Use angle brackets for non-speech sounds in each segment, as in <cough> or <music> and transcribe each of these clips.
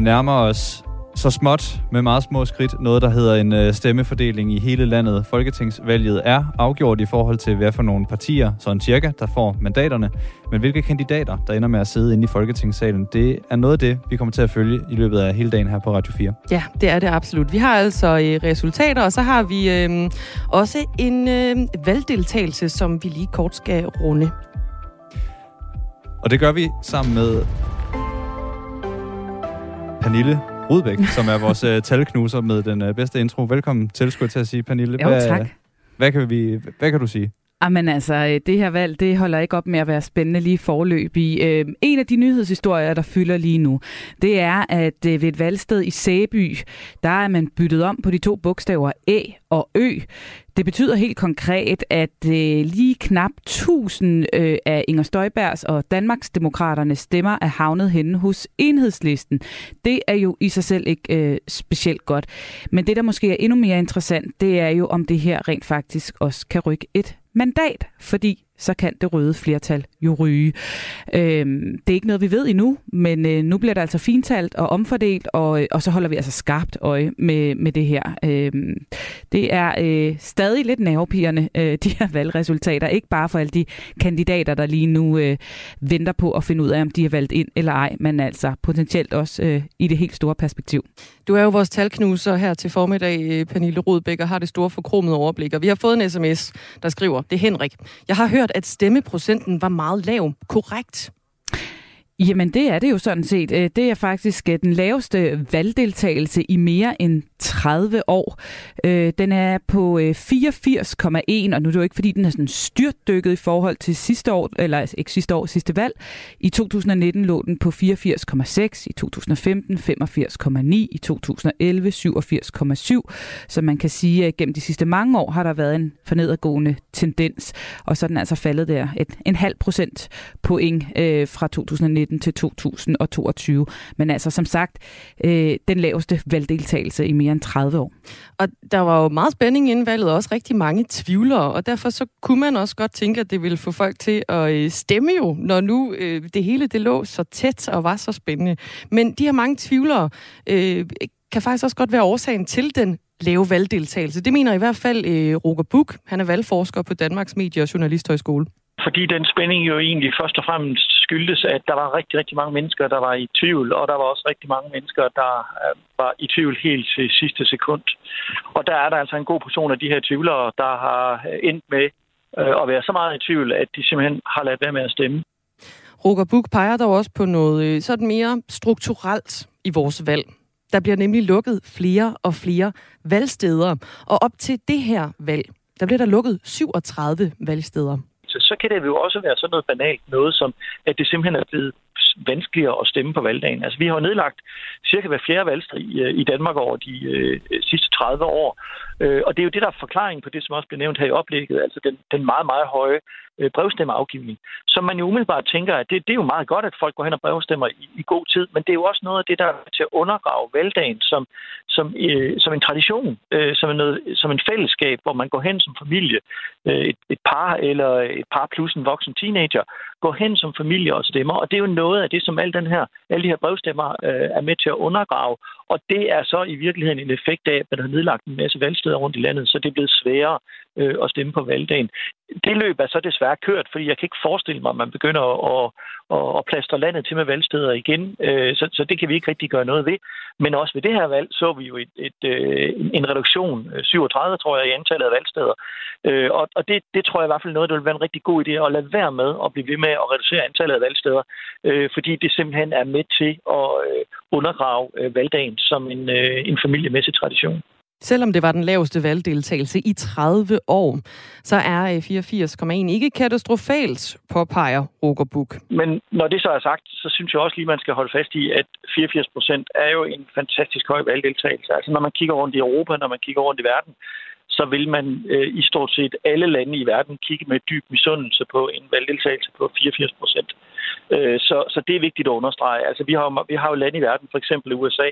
Vi nærmer os så småt med meget små skridt noget, der hedder en øh, stemmefordeling i hele landet. Folketingsvalget er afgjort i forhold til, hvad for nogle partier, sådan cirka, der får mandaterne. Men hvilke kandidater, der ender med at sidde inde i Folketingssalen, det er noget af det, vi kommer til at følge i løbet af hele dagen her på Radio 4. Ja, det er det absolut. Vi har altså øh, resultater, og så har vi øh, også en øh, valgdeltagelse, som vi lige kort skal runde. Og det gør vi sammen med Pernille Rudbæk, som er vores uh, talknuser med den uh, bedste intro. Velkommen til, skulle jeg til at sige, Pernille. Jo, hvad, tak. Hvad kan, vi, hvad kan du sige? Jamen altså, øh, det her valg, det holder ikke op med at være spændende lige forløb i. Øh, en af de nyhedshistorier, der fylder lige nu, det er, at øh, ved et valgsted i Sæby, der er man byttet om på de to bogstaver Æ og Ø. Det betyder helt konkret, at øh, lige knap 1000 øh, af Inger Støjbergs og Danmarks Demokraternes stemmer er havnet henne hos enhedslisten. Det er jo i sig selv ikke øh, specielt godt. Men det, der måske er endnu mere interessant, det er jo, om det her rent faktisk også kan rykke et mandat, fordi så kan det røde flertal jo ryge. Øhm, det er ikke noget, vi ved endnu, men øh, nu bliver det altså fintalt og omfordelt, og, øh, og så holder vi altså skarpt øje med, med det her. Øhm, det er øh, stadig lidt nervepirrende, øh, de her valgresultater. Ikke bare for alle de kandidater, der lige nu øh, venter på at finde ud af, om de er valgt ind eller ej, men altså potentielt også øh, i det helt store perspektiv. Du er jo vores talknuser her til formiddag, øh, Pernille Rodbæk, og har det store forkromede overblik. Og vi har fået en sms, der skriver, det er Henrik. Jeg har hørt, at stemmeprocenten var meget lav. Korrekt? Jamen det er det jo sådan set. Øh, det er faktisk øh, den laveste valgdeltagelse i mere end 30 år. Øh, den er på 84,1, og nu er det jo ikke, fordi den er sådan styrtdykket i forhold til sidste år, eller ikke sidste år, sidste valg. I 2019 lå den på 84,6, i 2015 85,9, i 2011 87,7. Så man kan sige, at gennem de sidste mange år har der været en fornedadgående tendens, og så er den altså faldet der et, en halv procent point øh, fra 2019 2019 til 2022. Men altså som sagt, øh, den laveste valgdeltagelse i mere end 30 år. Og der var jo meget spænding inden valget, og også rigtig mange tvivlere, og derfor så kunne man også godt tænke, at det ville få folk til at øh, stemme jo, når nu øh, det hele det lå så tæt og var så spændende. Men de her mange tvivlere øh, kan faktisk også godt være årsagen til den lave valgdeltagelse. Det mener i hvert fald øh, Roger Buk. Han er valgforsker på Danmarks Medie- og Journalisthøjskole. Fordi den spænding jo egentlig først og fremmest skyldtes, at der var rigtig, rigtig mange mennesker, der var i tvivl, og der var også rigtig mange mennesker, der øh, var i tvivl helt til sidste sekund. Og der er der altså en god portion af de her tvivlere, der har øh, endt med øh, at være så meget i tvivl, at de simpelthen har ladet være med at stemme. Roger Buch peger dog også på noget sådan mere strukturelt i vores valg. Der bliver nemlig lukket flere og flere valgsteder, og op til det her valg, der bliver der lukket 37 valgsteder så kan det jo også være sådan noget banalt noget, som at det simpelthen er blevet vanskeligere at stemme på valgdagen. Altså, vi har jo nedlagt cirka hver fjerde valgstrid i, øh, i Danmark over de øh, sidste 30 år. Øh, og det er jo det, der er forklaringen på det, som også blev nævnt her i oplægget, altså den, den meget, meget høje øh, brevstemmeafgivning. som man jo umiddelbart tænker, at det, det er jo meget godt, at folk går hen og brevstemmer i, i god tid, men det er jo også noget af det, der er til at undergrave valgdagen som, som, øh, som en tradition, øh, som, en noget, som en fællesskab, hvor man går hen som familie, øh, et, et par eller et par plus en voksen teenager, går hen som familie og stemmer. Og det er jo noget af det, som alle, den her, alle de her brevstemmer øh, er med til at undergrave. Og det er så i virkeligheden en effekt af, at man har nedlagt en masse valgsteder rundt i landet, så det er blevet sværere øh, at stemme på valgdagen. Det løb er så desværre kørt, fordi jeg kan ikke forestille mig, at man begynder at, at, at plastre landet til med valgsteder igen. Øh, så, så det kan vi ikke rigtig gøre noget ved. Men også ved det her valg så vi jo et, et, øh, en reduktion, øh, 37 tror jeg, i antallet af valgsteder. Øh, og og det, det tror jeg i hvert fald noget, der vil være en rigtig god idé at lade være med at blive ved med at reducere antallet af valgsteder, øh, fordi det simpelthen er med til at øh, undergrave øh, valgdagen som en, øh, en familiemæssig tradition. Selvom det var den laveste valgdeltagelse i 30 år, så er 84,1 ikke katastrofalt, påpeger Roger Buk. Men når det så er sagt, så synes jeg også lige, man skal holde fast i, at 84 procent er jo en fantastisk høj valgdeltagelse. Altså når man kigger rundt i Europa, når man kigger rundt i verden, så vil man øh, i stort set alle lande i verden kigge med dyb misundelse på en valgdeltagelse på 84 procent. Øh, så, så det er vigtigt at understrege. Altså vi har, vi har jo lande i verden, for eksempel USA,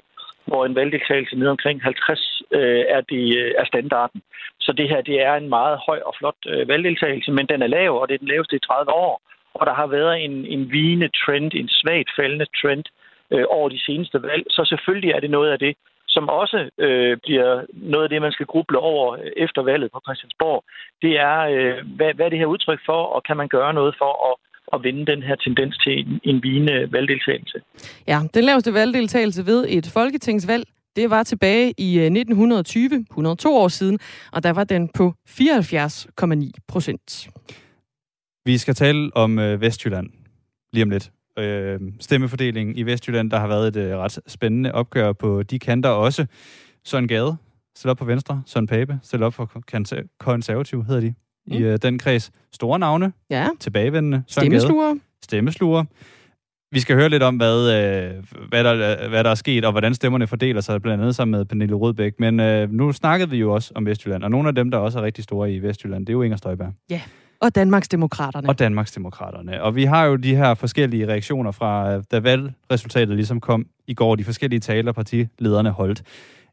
hvor en valgdeltagelse ned omkring 50 øh, er, det, øh, er standarden. Så det her det er en meget høj og flot øh, valgdeltagelse, men den er lav, og det er den laveste i 30 år. Og der har været en, en vigende trend, en svagt faldende trend øh, over de seneste valg. Så selvfølgelig er det noget af det, som også øh, bliver noget af det, man skal gruble over øh, efter valget på Christiansborg. Det er, øh, hvad, hvad er det her udtryk for, og kan man gøre noget for at at vende den her tendens til en, en vigende valgdeltagelse. Ja, den laveste valgdeltagelse ved et folketingsvalg, det var tilbage i 1920, øh, 102 år siden, og der var den på 74,9 procent. Vi skal tale om øh, Vestjylland lige om lidt. Øh, stemmefordelingen i Vestjylland, der har været et øh, ret spændende opgør på de kanter også. Søren Gade, stille op på Venstre. Søren Pape, stille op for konservativ, hedder de mm. i øh, den kreds. Store navne, ja. tilbagevendende. Stemmesluger. Stemmesluger. Vi skal høre lidt om, hvad, øh, hvad, der, hvad der er sket, og hvordan stemmerne fordeler sig, blandt andet sammen med Pernille Rødbæk. Men øh, nu snakkede vi jo også om Vestjylland, og nogle af dem, der også er rigtig store i Vestjylland, det er jo Inger Støjberg. Ja, og Danmarksdemokraterne. Og Danmarksdemokraterne. Og vi har jo de her forskellige reaktioner fra, øh, da valgresultatet ligesom kom i går, de forskellige taler, partilederne holdt.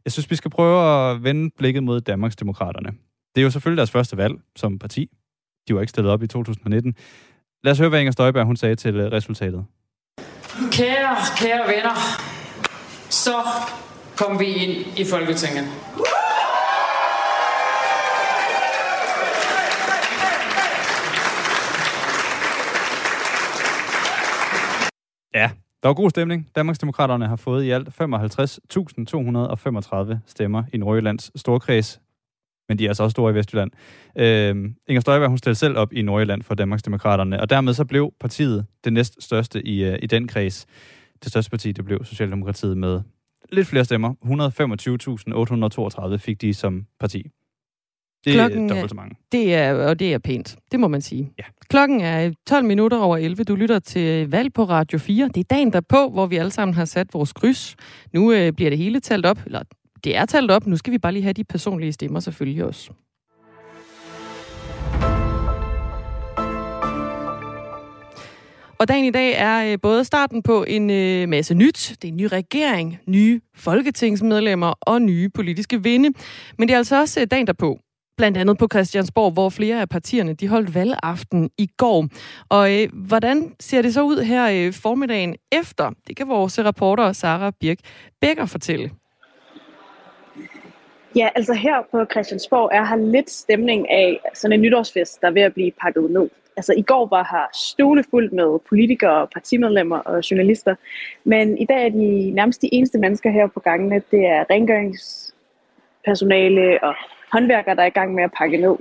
Jeg synes, vi skal prøve at vende blikket mod Danmarksdemokraterne. Det er jo selvfølgelig deres første valg som parti. De var ikke stillet op i 2019. Lad os høre, hvad Inger Støjberg hun sagde til øh, resultatet. Kære, kære venner, så kom vi ind i Folketinget. Ja, der var god stemning. Danmarksdemokraterne har fået i alt 55.235 stemmer i Nordjyllands storkreds men de er altså også store i Vestjylland. Øh, Inger Støjberg, hun stillede selv op i Nordjylland for Danmarksdemokraterne, og dermed så blev partiet det næststørste i, uh, i den kreds. Det største parti, det blev Socialdemokratiet med lidt flere stemmer. 125.832 fik de som parti. Det Klokken, er dobbelt så mange. Det er, og det er pænt. Det må man sige. Ja. Klokken er 12 minutter over 11. Du lytter til valg på Radio 4. Det er dagen derpå, hvor vi alle sammen har sat vores kryds. Nu øh, bliver det hele talt op, eller det er talt op. Nu skal vi bare lige have de personlige stemmer selvfølgelig også. Og dagen i dag er øh, både starten på en øh, masse nyt. Det er en ny regering, nye folketingsmedlemmer og nye politiske vinde. Men det er altså også øh, dagen derpå, blandt andet på Christiansborg, hvor flere af partierne de holdt valgaften i går. Og øh, hvordan ser det så ud her øh, formiddagen efter? Det kan vores reporter Sara Birk Becker fortælle. Ja, altså her på Christiansborg er her lidt stemning af sådan en nytårsfest, der er ved at blive pakket ned. Altså i går var her stole fuldt med politikere, partimedlemmer og journalister, men i dag er de nærmest de eneste mennesker her på gangene. Det er rengøringspersonale og håndværkere, der er i gang med at pakke ned.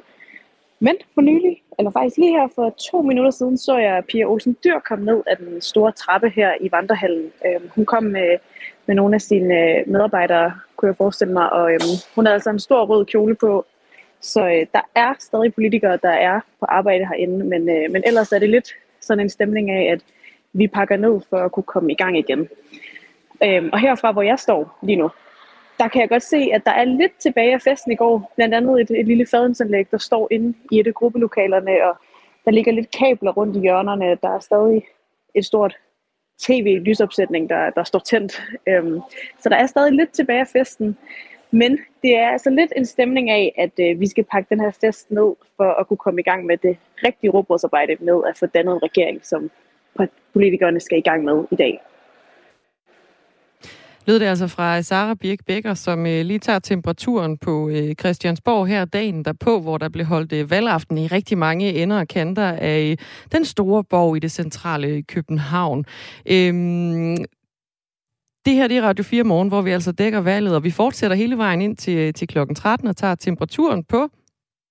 Men for nylig, eller faktisk lige her for to minutter siden, så jeg Pia Olsen Dyr komme ned af den store trappe her i Vandrehallen. Øhm, hun kom med, med nogle af sine medarbejdere, kunne jeg forestille mig, og øhm, hun havde altså en stor rød kjole på. Så øh, der er stadig politikere, der er på arbejde herinde, men, øh, men ellers er det lidt sådan en stemning af, at vi pakker ned for at kunne komme i gang igen. Øhm, og herfra, hvor jeg står lige nu, der kan jeg godt se, at der er lidt tilbage af festen i går. Blandt andet et, et lille fadensanlæg, der står inde i et af gruppelokalerne, og der ligger lidt kabler rundt i hjørnerne. Der er stadig et stort tv-lysopsætning, der, der står tændt. Øhm, så der er stadig lidt tilbage af festen. Men det er altså lidt en stemning af, at øh, vi skal pakke den her fest ned, for at kunne komme i gang med det rigtige råbrødsarbejde med at få dannet en regering, som politikerne skal i gang med i dag lød det altså fra Sara Birk Becker, som øh, lige tager temperaturen på øh, Christiansborg her dagen derpå, hvor der blev holdt øh, valgaften i rigtig mange ender og kanter af øh, den store borg i det centrale øh, København. Øhm, det her det er Radio 4 morgen, hvor vi altså dækker valget, og vi fortsætter hele vejen ind til, øh, til klokken 13 og tager temperaturen på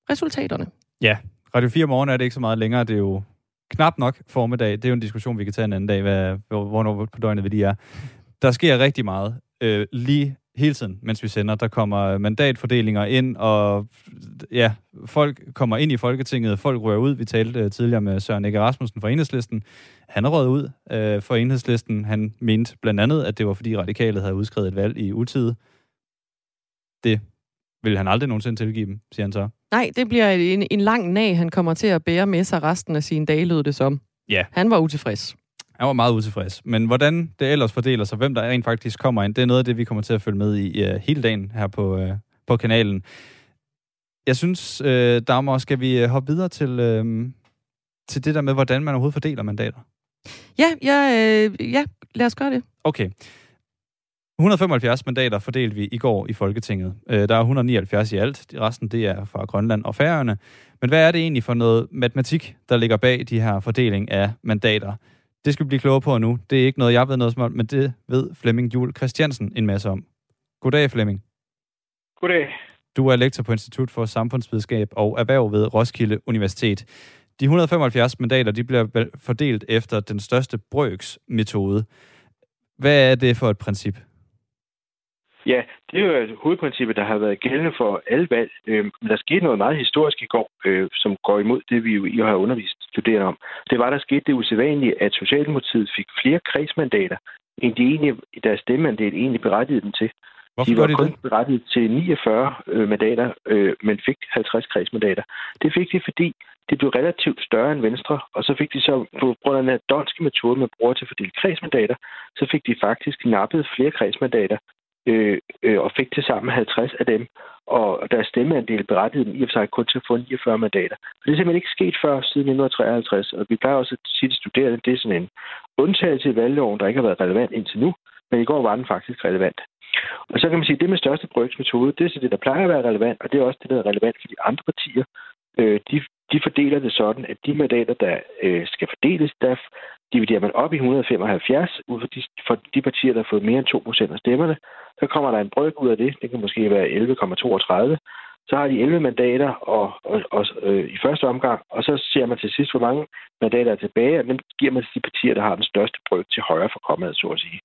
resultaterne. Ja, Radio 4 morgen er det ikke så meget længere. Det er jo knap nok formiddag. Det er jo en diskussion, vi kan tage en anden dag, hvad, hvornår på døgnet vi lige er. Der sker rigtig meget øh, lige hele tiden, mens vi sender. Der kommer mandatfordelinger ind, og ja, folk kommer ind i Folketinget, folk rører ud. Vi talte øh, tidligere med Søren Ege Rasmussen fra Enhedslisten. Han er røget ud øh, for Enhedslisten. Han mente blandt andet, at det var fordi radikalet havde udskrevet et valg i utid. Det vil han aldrig nogensinde tilgive dem, siger han så. Nej, det bliver en, en lang nag, han kommer til at bære med sig resten af sine dage, lød det som. Ja. Han var utilfreds. Han var meget utilfreds. Men hvordan det ellers fordeler sig, hvem der rent faktisk kommer ind, det er noget af det, vi kommer til at følge med i uh, hele dagen her på, uh, på kanalen. Jeg synes, uh, Dagmar, skal vi hoppe videre til, uh, til det der med, hvordan man overhovedet fordeler mandater? Ja, ja, øh, ja, lad os gøre det. Okay. 175 mandater fordelte vi i går i Folketinget. Øh, der er 179 i alt. De resten det er fra Grønland og Færøerne. Men hvad er det egentlig for noget matematik, der ligger bag de her fordeling af mandater? Det skal vi blive klogere på nu. Det er ikke noget, jeg ved noget om, men det ved Flemming Jul Christiansen en masse om. Goddag, Flemming. Goddag. Du er lektor på Institut for Samfundsvidenskab og Erhverv ved Roskilde Universitet. De 175 mandater de bliver fordelt efter den største brøks metode. Hvad er det for et princip? Ja, det er jo hovedprincippet, der har været gældende for alle valg. Øh, men der skete noget meget historisk i går, øh, som går imod det, vi jo I har undervist studerende om. Det var, der skete det usædvanlige, at Socialdemokratiet fik flere kredsmandater, end de egentlig, deres stemmemandat egentlig berettigede dem til. Hvorfor de var de kun det? berettiget til 49 øh, mandater, øh, men fik 50 kredsmandater. Det fik de, fordi det blev relativt større end Venstre, og så fik de så, på grund af den donske metode, man bruger til at fordele kredsmandater, så fik de faktisk nappet flere kredsmandater, øh, øh, og fik til sammen 50 af dem, og deres stemmeandel berettigede dem i og for sig kun til at få 49 mandater. Og det er simpelthen ikke sket før siden 1953, og vi plejer også at sige til studerende, det er sådan en undtagelse i valgloven, der ikke har været relevant indtil nu, men i går var den faktisk relevant. Og så kan man sige, at det med største brøksmetode, det er så det, der plejer at være relevant, og det er også det, der er relevant for de andre partier. Øh, de, de fordeler det sådan, at de mandater, der øh, skal fordeles, der dividerer man op i 175 ud for de, for de partier, der har fået mere end 2% af stemmerne. Så kommer der en brøk ud af det. Det kan måske være 11,32. Så har de 11 mandater og, og, og, øh, i første omgang, og så ser man til sidst, hvor mange mandater er tilbage, og dem giver man til de partier, der har den største brøk til højre for kommet, så at sige.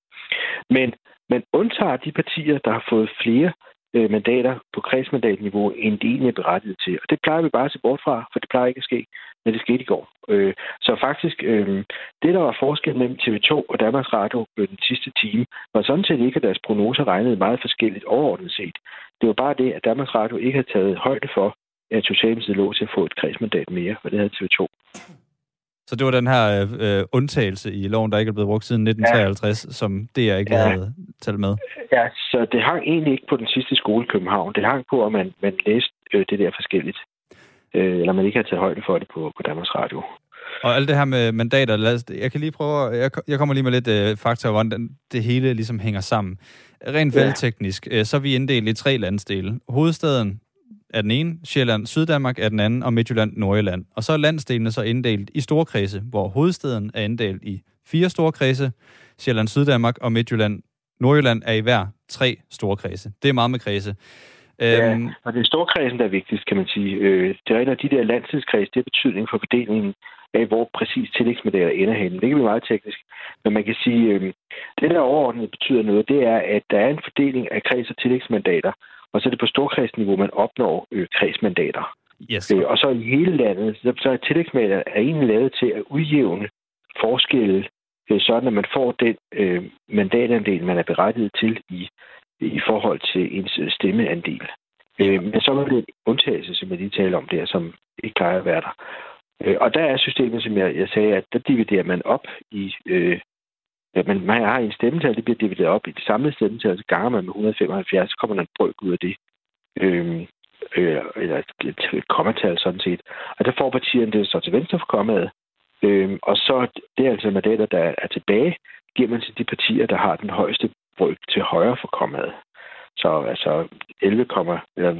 Men man undtager de partier, der har fået flere øh, mandater på kredsmandatniveau, end de egentlig er berettiget til. Og det plejer vi bare at se bort fra, for det plejer ikke at ske, men det skete i går. Øh, så faktisk, øh, det der var forskel mellem TV2 og Danmarks Radio øh, den sidste time, var sådan set ikke, at deres prognoser regnede meget forskelligt overordnet set. Det var bare det, at Danmarks Radio ikke havde taget højde for, at Socialdemokratiet lå til at få et kredsmandat mere, for det havde TV2. Så det var den her øh, undtagelse i loven, der ikke er blevet brugt siden 1953, ja. som DR ikke ja. havde talt med? Ja, så det hang egentlig ikke på den sidste skole i København. Det hang på, at man, man læste øh, det der forskelligt. Øh, eller man ikke havde taget højde for det på, på Danmarks Radio. Og alt det her med mandater, lad os, jeg kan lige prøve, jeg, jeg kommer lige med lidt øh, fakta, hvordan det hele ligesom hænger sammen. Rent ja. valgteknisk, øh, så er vi inddelt i tre landsdele. Hovedstaden, er den ene, Sjælland, Syddanmark er den anden, og Midtjylland, Nordjylland. Og så er landsdelene så inddelt i store kredse, hvor hovedstaden er inddelt i fire store kredse, Sjælland, Syddanmark og Midtjylland, Nordjylland er i hver tre store kredse. Det er meget med kredse. Ja, øhm, og det er storkredsen, der er vigtigst, kan man sige. Øh, det er af de der landstidskreds, det har betydning for fordelingen af, hvor præcis tillægsmedaljer ender henne. Det kan blive meget teknisk, men man kan sige, øh, det der overordnet betyder noget, det er, at der er en fordeling af kreds- og tillægsmandater, og så er det på storkredsniveau, man opnår øh, kredsmandater. Yes. Øh, og så i hele landet, så, så er tillægsmandater er egentlig lavet til at udjævne forskelle, øh, sådan at man får den øh, mandatandel, man er berettiget til i, i forhold til ens stemmeandel. Øh, men så var det en undtagelse, som jeg lige taler om der, som ikke plejer at være der. Øh, og der er systemet, som jeg, jeg sagde, at der dividerer man op i... Øh, Ja, men man har en stemmetal, det bliver divideret op i det samlede stemmetal, så ganger man med 175, så kommer der en brøk ud af det. Øhm, øh, eller et, et kommatal sådan set. Og der får partierne det så til venstre for kommaet. Øhm, og så det er altså mandater, der er tilbage, giver man til de partier, der har den højeste brøk til højre for kommaet. Så altså 11, eller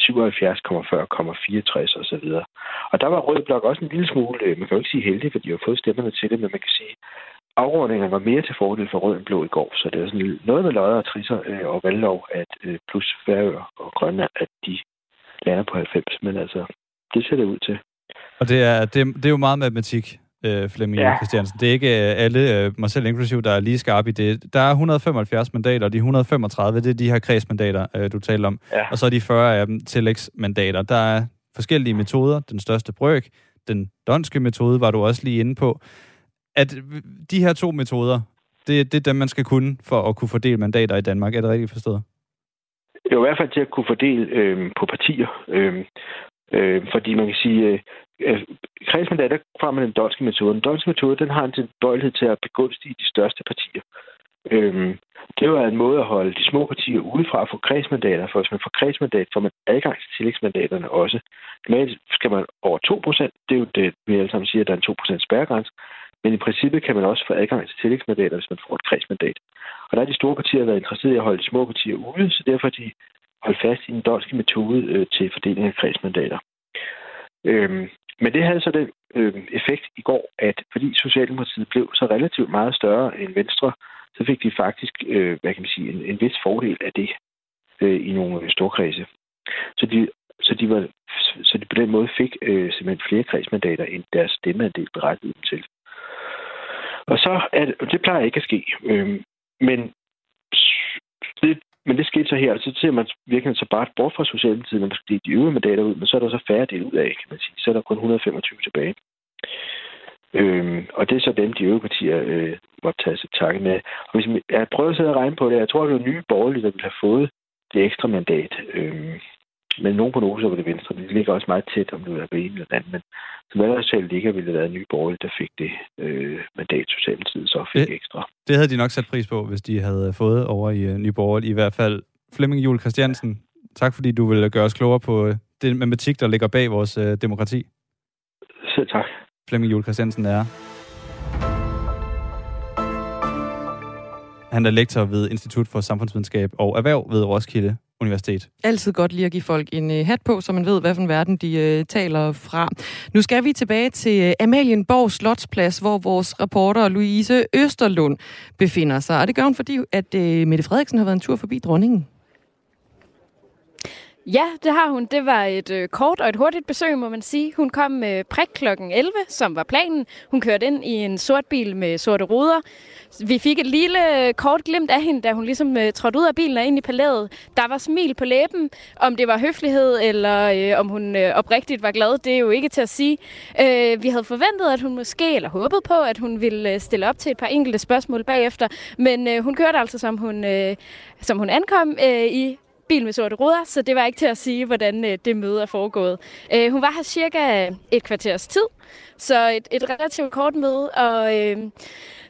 77,40,64 og så videre. Og der var Rød Blok også en lille smule, øh, man kan jo ikke sige heldig, fordi de har fået stemmerne til det, men man kan sige, afrundingerne var mere til fordel for rød end blå i går. Så det er sådan noget med lodder og trisser øh, og valglov, at øh, plus Færøer og Grønland, at de lander på 90. Men altså, det ser det ud til. Og det er, det, det er jo meget matematik, øh, Flemming ja. Christiansen. Det er ikke øh, alle, øh, mig selv inklusiv, der er lige skarpe i det. Der er 175 mandater, og de 135, det er de her kredsmandater, øh, du taler om. Ja. Og så er de 40 af dem tillægsmandater. Der er forskellige metoder. Den største brøk, den donske metode, var du også lige inde på at de her to metoder, det, det er dem, man skal kunne for at kunne fordele mandater i Danmark. Er det rigtigt forstået? Det er i hvert fald til at kunne fordele øh, på partier. Øh, øh, fordi man kan sige, øh, øh kredsmandater får man den dolske metode. Den dolske metode, den har en tilbøjelighed til at begunstige de største partier. Øh, det var en måde at holde de små partier udefra at få kredsmandater, for hvis man får kredsmandat, får man adgang til tillægsmandaterne også. Normalt skal man over 2%, det er jo det, vi alle sammen siger, at der er en 2% spærregrænse, men i princippet kan man også få adgang til tillægsmandater, hvis man får et kredsmandat. Og der har de store partier været interesseret i at holde de små partier ude, så derfor de holdt fast i den dolske metode øh, til fordeling af kredsmandater. Øhm, men det havde så den øh, effekt i går, at fordi Socialdemokratiet blev så relativt meget større end Venstre, så fik de faktisk, øh, hvad kan man sige, en, en vis fordel af det øh, i nogle øh, storkredse. Så de, så de, var, så de på den måde fik øh, simpelthen flere kredsmandater, end deres stemmeandel berettigede dem til. Og så er det, det plejer ikke at ske. Øh, men det, men det skete så her, og så ser man virkelig så bare bort fra Socialdemokratiet, når man skal de øvrige mandater ud, men så er der så færre del ud af, kan man sige. Så er der kun 125 tilbage. Øhm, og det er så dem, de øvrige partier øh, måtte tage sig takke med. Og hvis jeg prøver at sidde og regne på det, jeg tror, det var nye borgerlige, der ville have fået det ekstra mandat. Øhm, men nogle prognoser var det venstre, men det ligger også meget tæt, om det vil være ene eller andet. Men som valgresultatet ligger, ville det være nye borgerlige, der fik det øh, mandat, Socialdemokratiet så fik det, ekstra. Det havde de nok sat pris på, hvis de havde fået over i uh, Nye Borgerlige. I hvert fald Flemming Jul Christiansen, tak fordi du vil gøre os klogere på øh, den matematik, der ligger bag vores uh, demokrati. Selv tak. Flemming Jul Christiansen er Han er lektor ved Institut for Samfundsvidenskab og Erhverv ved Roskilde Universitet. Altid godt lige at give folk en øh, hat på, så man ved, hvad for en verden de øh, taler fra. Nu skal vi tilbage til øh, Amalienborg Slotsplads, hvor vores reporter Louise Østerlund befinder sig. Og det gør hun, fordi at øh, Mette Frederiksen har været en tur forbi dronningen. Ja, det har hun. Det var et øh, kort og et hurtigt besøg, må man sige. Hun kom med prik klokken 11, som var planen. Hun kørte ind i en sort bil med sorte ruder. Vi fik et lille øh, kort glimt af hende, da hun ligesom øh, trådte ud af bilen og ind i palæet. Der var smil på læben. Om det var høflighed, eller øh, om hun øh, oprigtigt var glad, det er jo ikke til at sige. Øh, vi havde forventet, at hun måske, eller håbet på, at hun ville øh, stille op til et par enkelte spørgsmål bagefter. Men øh, hun kørte altså, som hun, øh, som hun ankom øh, i bil med sorte ruder, så det var ikke til at sige, hvordan øh, det møde er foregået. Øh, hun var her cirka et kvarters tid, så et, et relativt kort møde, og øh,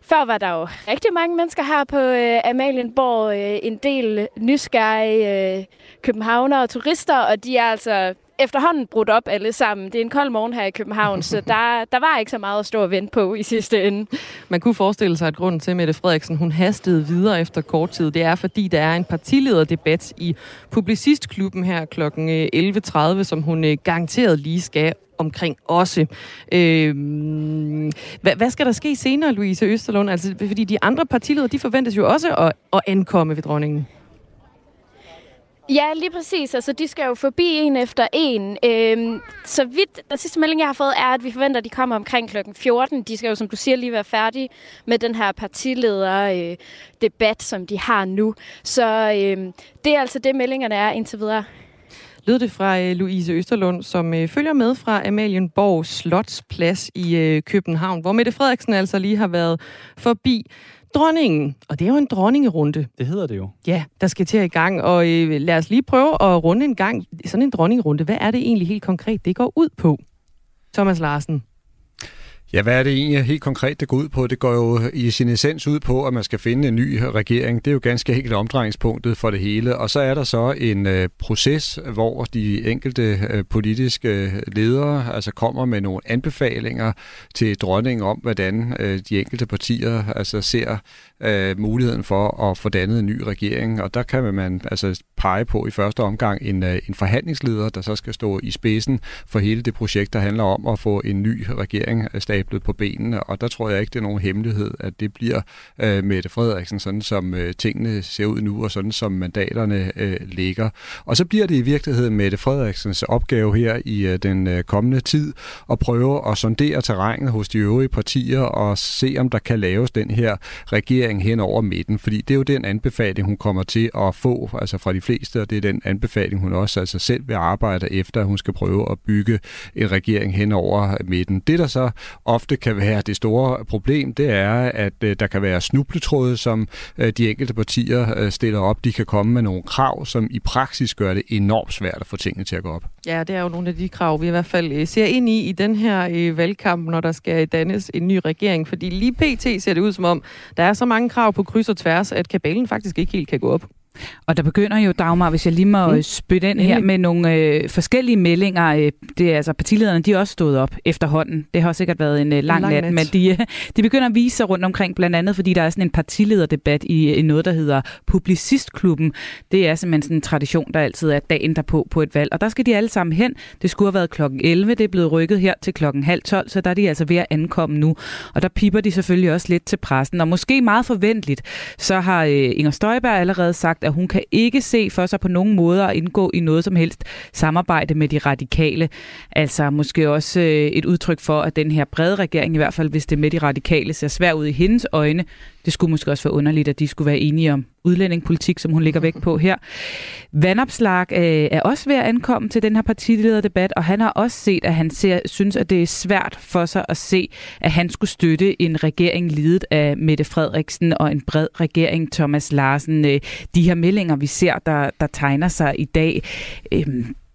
før var der jo rigtig mange mennesker her på øh, Amalienborg, øh, en del nysgerrige øh, københavnere og turister, og de er altså efterhånden brudt op alle sammen. Det er en kold morgen her i København, så der, der var ikke så meget at stå og vente på i sidste ende. Man kunne forestille sig, at grunden til, at Mette Frederiksen hun hastede videre efter kort tid, det er, fordi der er en partilederdebat i Publicistklubben her kl. 11.30, øh, som hun øh, garanteret lige skal omkring også. Øh, hvad, hvad skal der ske senere, Louise Østerlund? Altså, fordi de andre partiledere, de forventes jo også at, at ankomme ved dronningen. Ja, lige præcis. Altså, de skal jo forbi en efter en. Øhm, så vidt, den sidste melding, jeg har fået, er, at vi forventer, at de kommer omkring kl. 14. De skal jo, som du siger, lige være færdige med den her partileder-debat, øh, som de har nu. Så øhm, det er altså det, meldingerne er indtil videre. Lød det fra øh, Louise Østerlund, som øh, følger med fra Amalienborg Slotsplads i øh, København, hvor Mette Frederiksen altså lige har været forbi dronningen. Og det er jo en dronningerunde. Det hedder det jo. Ja, der skal til i gang. Og øh, lad os lige prøve at runde en gang. Sådan en dronningerunde, hvad er det egentlig helt konkret, det går ud på? Thomas Larsen. Ja, hvad er det egentlig helt konkret, det går ud på? Det går jo i sin essens ud på, at man skal finde en ny regering. Det er jo ganske helt omdrejningspunktet for det hele. Og så er der så en øh, proces, hvor de enkelte øh, politiske øh, ledere altså kommer med nogle anbefalinger til dronningen om, hvordan øh, de enkelte partier altså ser øh, muligheden for at få dannet en ny regering. Og der kan man altså pege på i første omgang en, øh, en forhandlingsleder, der så skal stå i spidsen for hele det projekt, der handler om at få en ny regering øh, stablet på benene. Og der tror jeg ikke, det er nogen hemmelighed, at det bliver øh, Mette Frederiksen, sådan som øh, tingene ser ud nu, og sådan som mandaterne øh, ligger. Og så bliver det i virkeligheden Mette Frederiksens opgave her i øh, den øh, kommende tid at prøve at sondere terrænet hos de øvrige partier og se, om der kan laves den her regering hen over midten. Fordi det er jo den anbefaling, hun kommer til at få altså fra de fleste, og det er den anbefaling, hun også altså selv vil arbejde efter, at hun skal prøve at bygge en regering hen over midten. Det, der så ofte kan være det store problem, det er, at øh, der kan være snubletråde, som øh, de enkelte partier øh, stiller op. De kan komme med nogle krav, som i praksis gør det enormt svært at få tingene til at gå op. Ja, det er jo nogle af de krav, vi i hvert fald øh, ser ind i i den her øh, valgkamp, når der skal dannes en ny regering. Fordi lige pt. ser det ud som om, der er så mange krav på kryds og tværs, at kabalen faktisk ikke helt kan gå op. Og der begynder jo, Dagmar, hvis jeg lige må mm. spytte ind her med nogle øh, forskellige meldinger. Øh, det er altså partilederne, de er også stået op efterhånden. Det har sikkert været en øh, lang, lang nat, nat, men de, øh, de begynder at vise sig rundt omkring, blandt andet fordi der er sådan en partilederdebat i, i noget, der hedder Publicistklubben. Det er simpelthen sådan en tradition, der altid er dagen derpå på et valg. Og der skal de alle sammen hen. Det skulle have været klokken 11, det er blevet rykket her til klokken halv 12, så der er de altså ved at ankomme nu. Og der piper de selvfølgelig også lidt til pressen. Og måske meget forventeligt, så har øh, Inger Støjberg allerede sagt, at hun kan ikke se for sig på nogen måde at indgå i noget som helst samarbejde med de radikale. Altså måske også øh, et udtryk for, at den her brede regering, i hvert fald hvis det med de radikale, ser svært ud i hendes øjne. Det skulle måske også være underligt, at de skulle være enige om udlændingepolitik, som hun ligger væk på her. Vandopslag øh, er også ved at ankomme til den her partilederdebat, og han har også set, at han ser, synes, at det er svært for sig at se, at han skulle støtte en regering ledet af Mette Frederiksen og en bred regering, Thomas Larsen. Øh, de her meldinger, vi ser, der, der tegner sig i dag, øh,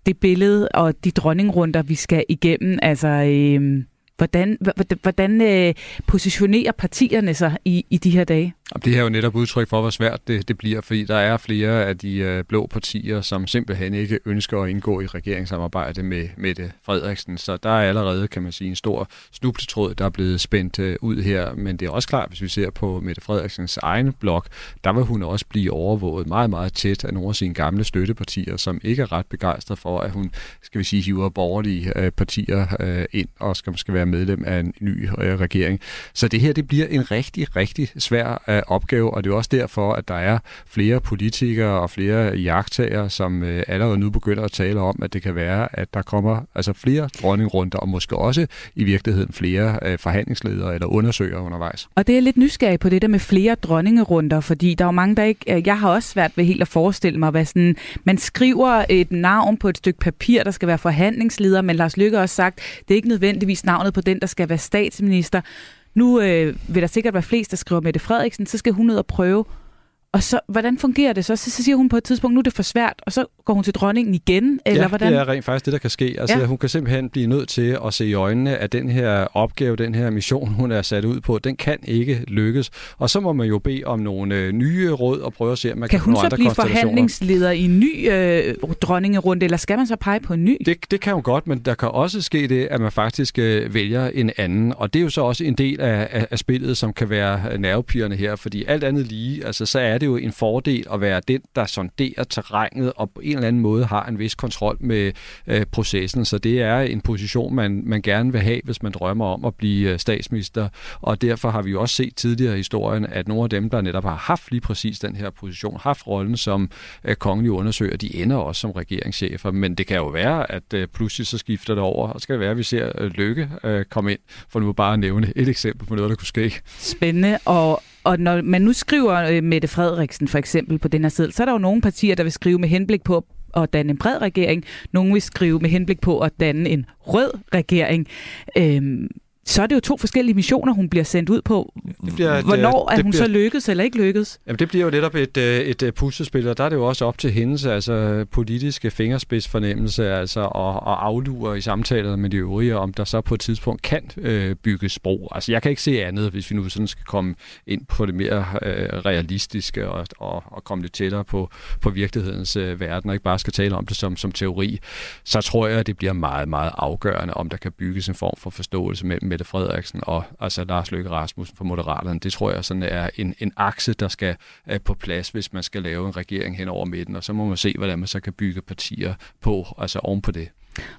det billede og de dronningrunder, vi skal igennem, altså... Øh, Hvordan, hvordan øh, positionerer partierne sig i, i de her dage? Det her er jo netop udtryk for, hvor svært det, det bliver, fordi der er flere af de øh, blå partier, som simpelthen ikke ønsker at indgå i regeringssamarbejde med Mette Frederiksen. Så der er allerede, kan man sige, en stor snubletråd, der er blevet spændt øh, ud her. Men det er også klart, hvis vi ser på Mette Frederiksens egen blok, der vil hun også blive overvåget meget, meget tæt af nogle af sine gamle støttepartier, som ikke er ret begejstrede for, at hun, skal vi sige, hiver borgerlige øh, partier ind og skal, skal være medlem af en ny regering. Så det her, det bliver en rigtig, rigtig svær øh, opgave, og det er også derfor, at der er flere politikere og flere jagttager, som øh, allerede nu begynder at tale om, at det kan være, at der kommer altså flere dronningrunder, og måske også i virkeligheden flere øh, forhandlingsledere eller undersøgere undervejs. Og det er lidt nysgerrig på det der med flere dronningerunder, fordi der er jo mange, der ikke... Øh, jeg har også svært ved helt at forestille mig, hvad sådan... Man skriver et navn på et stykke papir, der skal være forhandlingsleder, men Lars Lykke har også sagt, det er ikke nødvendigvis navnet på den, der skal være statsminister. Nu øh, vil der sikkert være flest, der skriver Mette Frederiksen, så skal hun ud og prøve og så, hvordan fungerer det så? så? Så siger hun på et tidspunkt, nu er det for svært, og så går hun til dronningen igen? Eller ja, hvordan? det er rent faktisk det, der kan ske. Altså, ja. Hun kan simpelthen blive nødt til at se i øjnene, at den her opgave, den her mission, hun er sat ud på, den kan ikke lykkes. Og så må man jo bede om nogle øh, nye råd og prøve at se, om man kan, kan hun så blive forhandlingsleder i en ny øh, dronningerunde, eller skal man så pege på en ny? Det, det kan jo godt, men der kan også ske det, at man faktisk øh, vælger en anden. Og det er jo så også en del af, af, af spillet, som kan være nervepirrende her, fordi alt andet lige, altså, så er det jo en fordel at være den, der sonderer terrænet og på en eller anden måde har en vis kontrol med øh, processen. Så det er en position, man, man gerne vil have, hvis man drømmer om at blive øh, statsminister. Og derfor har vi jo også set tidligere i historien, at nogle af dem, der netop har haft lige præcis den her position, haft rollen som øh, kongelige undersøger, de ender også som regeringschefer. Men det kan jo være, at øh, pludselig så skifter det over, og så skal det være, at vi ser øh, Lykke øh, komme ind, for nu bare at nævne et eksempel på noget, der kunne ske. Spændende, og og når man nu skriver øh, Mette Frederiksen for eksempel på den her side, så er der jo nogle partier, der vil skrive med henblik på at danne en bred regering. Nogle vil skrive med henblik på at danne en rød regering. Øhm, så er det jo to forskellige missioner, hun bliver sendt ud på. Det bliver, Hvornår det, er hun bliver, så lykkedes eller ikke lykkedes? Jamen det bliver jo netop et, øh, et, et øh, puslespil, og der er det jo også op til hendes altså, politiske fingerspidsfornemmelse altså, og, og aflure i samtaler med de øvrige, om der så på et tidspunkt kan øh, bygges bro. Altså jeg kan ikke se andet, hvis vi nu sådan skal komme ind på det mere øh, realistiske og, og, og komme lidt tættere på, på virkelighedens øh, verden, og ikke bare skal tale om det som, som teori, så tror jeg, at det bliver meget, meget afgørende, om der kan bygges en form for forståelse mellem Mette Frederiksen og altså Lars Løkke Rasmussen fra Moderaterne. Det tror jeg sådan er en, en akse, der skal øh, på plads, hvis man skal lave en regering hen over midten, og så må man se, hvordan man så kan bygge partier på, altså oven på det.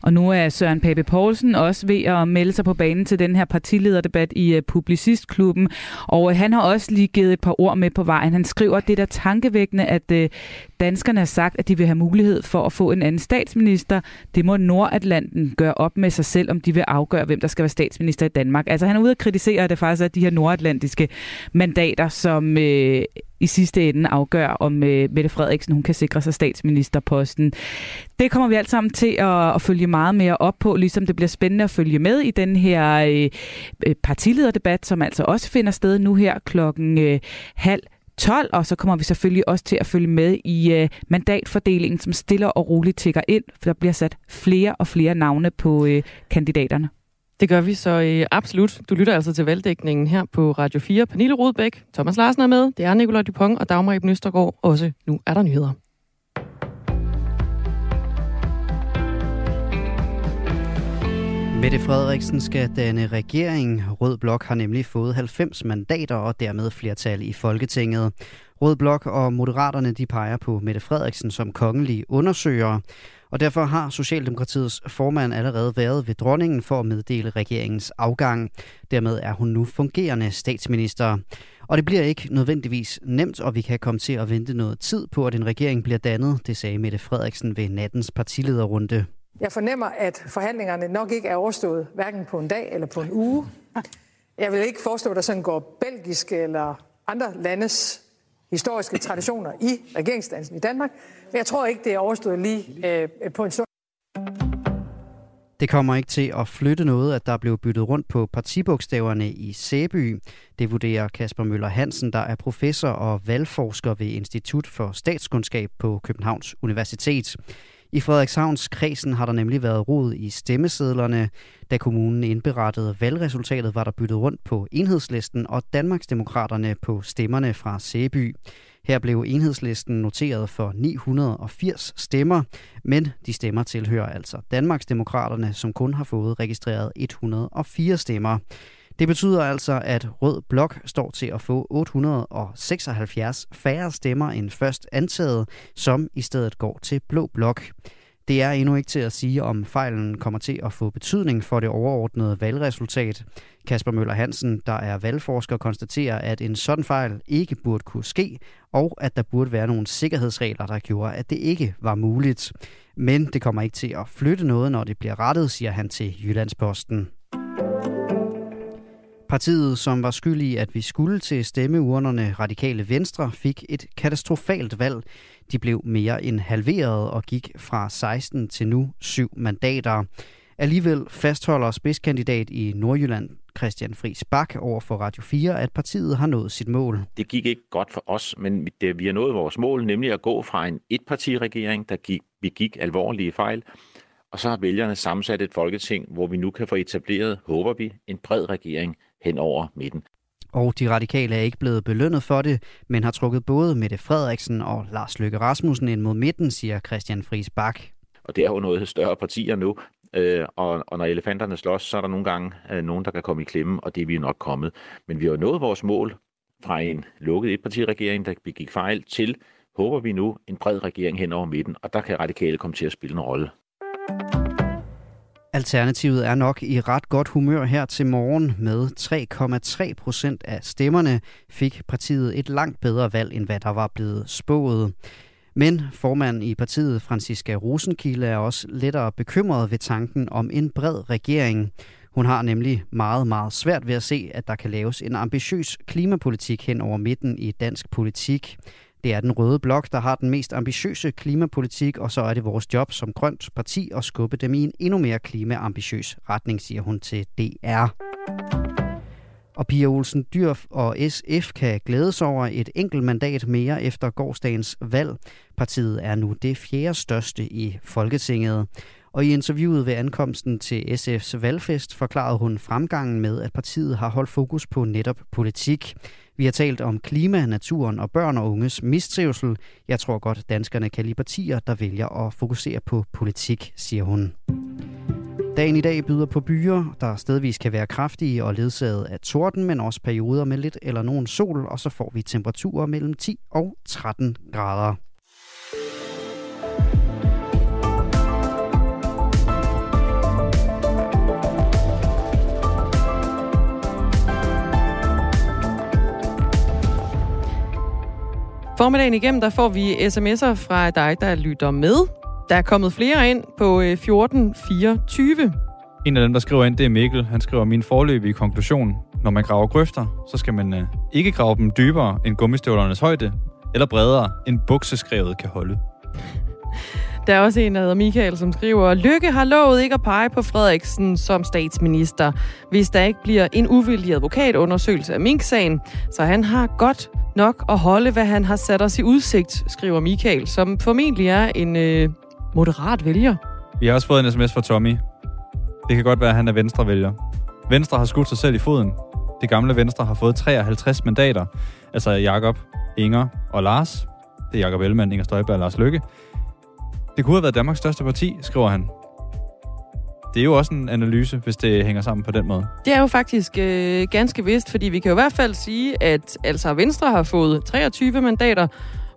Og nu er Søren Pape Poulsen også ved at melde sig på banen til den her partilederdebat i øh, Publicistklubben. Og øh, han har også lige givet et par ord med på vejen. Han skriver, at det er der tankevækkende, at øh, danskerne har sagt, at de vil have mulighed for at få en anden statsminister. Det må Nordatlanten gøre op med sig selv, om de vil afgøre, hvem der skal være statsminister i Danmark. Altså han er ude at kritisere, at det faktisk er de her nordatlantiske mandater, som øh, i sidste ende afgør, om øh, Mette Frederiksen hun kan sikre sig statsministerposten. Det kommer vi alt sammen til at, at følge meget mere op på, ligesom det bliver spændende at følge med i den her øh, øh partilederdebat, som altså også finder sted nu her klokken øh, halv 12, og så kommer vi selvfølgelig også til at følge med i øh, mandatfordelingen, som stiller og roligt tigger ind, for der bliver sat flere og flere navne på øh, kandidaterne. Det gør vi så øh, absolut. Du lytter altså til valgdækningen her på Radio 4. Pernille Rodbæk, Thomas Larsen er med, det er Nicolai Dupont og Dagmar Eben Østergaard. Også nu er der nyheder. Mette Frederiksen skal danne regering. Rød Blok har nemlig fået 90 mandater og dermed flertal i Folketinget. Rød Blok og Moderaterne de peger på Mette Frederiksen som kongelig undersøger. Og derfor har Socialdemokratiets formand allerede været ved dronningen for at meddele regeringens afgang. Dermed er hun nu fungerende statsminister. Og det bliver ikke nødvendigvis nemt, og vi kan komme til at vente noget tid på, at en regering bliver dannet, det sagde Mette Frederiksen ved nattens partilederrunde. Jeg fornemmer, at forhandlingerne nok ikke er overstået, hverken på en dag eller på en uge. Jeg vil ikke forestå, at der sådan går belgiske eller andre landes historiske traditioner i regeringsdansen i Danmark. Men jeg tror ikke, det er overstået lige øh, på en stund. Det kommer ikke til at flytte noget, at der blev byttet rundt på partibogstaverne i Sæby. Det vurderer Kasper Møller Hansen, der er professor og valgforsker ved Institut for Statskundskab på Københavns Universitet. I Frederikshavns kredsen har der nemlig været rod i stemmesedlerne. Da kommunen indberettede valgresultatet, var der byttet rundt på enhedslisten og Danmarksdemokraterne på stemmerne fra Sæby. Her blev enhedslisten noteret for 980 stemmer, men de stemmer tilhører altså Danmarksdemokraterne, som kun har fået registreret 104 stemmer. Det betyder altså, at Rød Blok står til at få 876 færre stemmer end først antaget, som i stedet går til Blå Blok. Det er endnu ikke til at sige, om fejlen kommer til at få betydning for det overordnede valgresultat. Kasper Møller Hansen, der er valgforsker, konstaterer, at en sådan fejl ikke burde kunne ske, og at der burde være nogle sikkerhedsregler, der gjorde, at det ikke var muligt. Men det kommer ikke til at flytte noget, når det bliver rettet, siger han til Jyllandsposten. Partiet, som var skyld i, at vi skulle til stemmeurnerne Radikale Venstre, fik et katastrofalt valg. De blev mere end halveret og gik fra 16 til nu 7 mandater. Alligevel fastholder spidskandidat i Nordjylland Christian Friis Bak over for Radio 4, at partiet har nået sit mål. Det gik ikke godt for os, men det, øh, vi har nået vores mål, nemlig at gå fra en etpartiregering, der gik, vi gik alvorlige fejl, og så har vælgerne sammensat et folketing, hvor vi nu kan få etableret, håber vi, en bred regering hen over midten. Og de radikale er ikke blevet belønnet for det, men har trukket både Mette Frederiksen og Lars Løkke Rasmussen ind mod midten, siger Christian Friis Bak. Og det er jo noget større partier nu, øh, og, og når elefanterne slås, så er der nogle gange øh, nogen, der kan komme i klemme, og det er vi nok kommet. Men vi har nået vores mål fra en lukket etpartiregering, der begik fejl, til, håber vi nu, en bred regering hen over midten, og der kan radikale komme til at spille en rolle. Alternativet er nok i ret godt humør her til morgen. Med 3,3 procent af stemmerne fik partiet et langt bedre valg, end hvad der var blevet spået. Men formanden i partiet, Franziska Rosenkilde, er også lettere bekymret ved tanken om en bred regering. Hun har nemlig meget, meget svært ved at se, at der kan laves en ambitiøs klimapolitik hen over midten i dansk politik. Det er den røde blok, der har den mest ambitiøse klimapolitik, og så er det vores job som grønt parti at skubbe dem i en endnu mere klimaambitiøs retning, siger hun til DR. Og Pia Olsen Dyr og SF kan glædes over et enkelt mandat mere efter gårdsdagens valg. Partiet er nu det fjerde største i Folketinget. Og i interviewet ved ankomsten til SF's valgfest forklarede hun fremgangen med, at partiet har holdt fokus på netop politik. Vi har talt om klima, naturen og børn og unges mistrivsel. Jeg tror godt, danskerne kan lide partier, der vælger at fokusere på politik, siger hun. Dagen i dag byder på byer, der stedvis kan være kraftige og ledsaget af torden, men også perioder med lidt eller nogen sol, og så får vi temperaturer mellem 10 og 13 grader. Formiddagen igennem, der får vi sms'er fra dig, der lytter med. Der er kommet flere ind på øh, 1424. En af dem, der skriver ind, det er Mikkel. Han skriver, min forløbige konklusion. Når man graver grøfter, så skal man øh, ikke grave dem dybere end gummistøvlernes højde, eller bredere end bukseskrevet kan holde. Der er også en, der hedder Michael, som skriver, Lykke har lovet ikke at pege på Frederiksen som statsminister, hvis der ikke bliver en uvildig advokatundersøgelse af Mink-sagen. Så han har godt nok at holde, hvad han har sat os i udsigt, skriver Michael, som formentlig er en øh, moderat vælger. Vi har også fået en sms fra Tommy. Det kan godt være, at han er venstrevælger. Venstre har skudt sig selv i foden. Det gamle Venstre har fået 53 mandater. Altså Jakob, Inger og Lars. Det er Jakob Ellemann, Inger Støjberg og Lars Lykke. Det kunne have været Danmarks største parti, skriver han. det er jo også en analyse, hvis det hænger sammen på den måde. Det er jo faktisk øh, ganske vist, fordi vi kan jo i hvert fald sige, at altså Venstre har fået 23 mandater,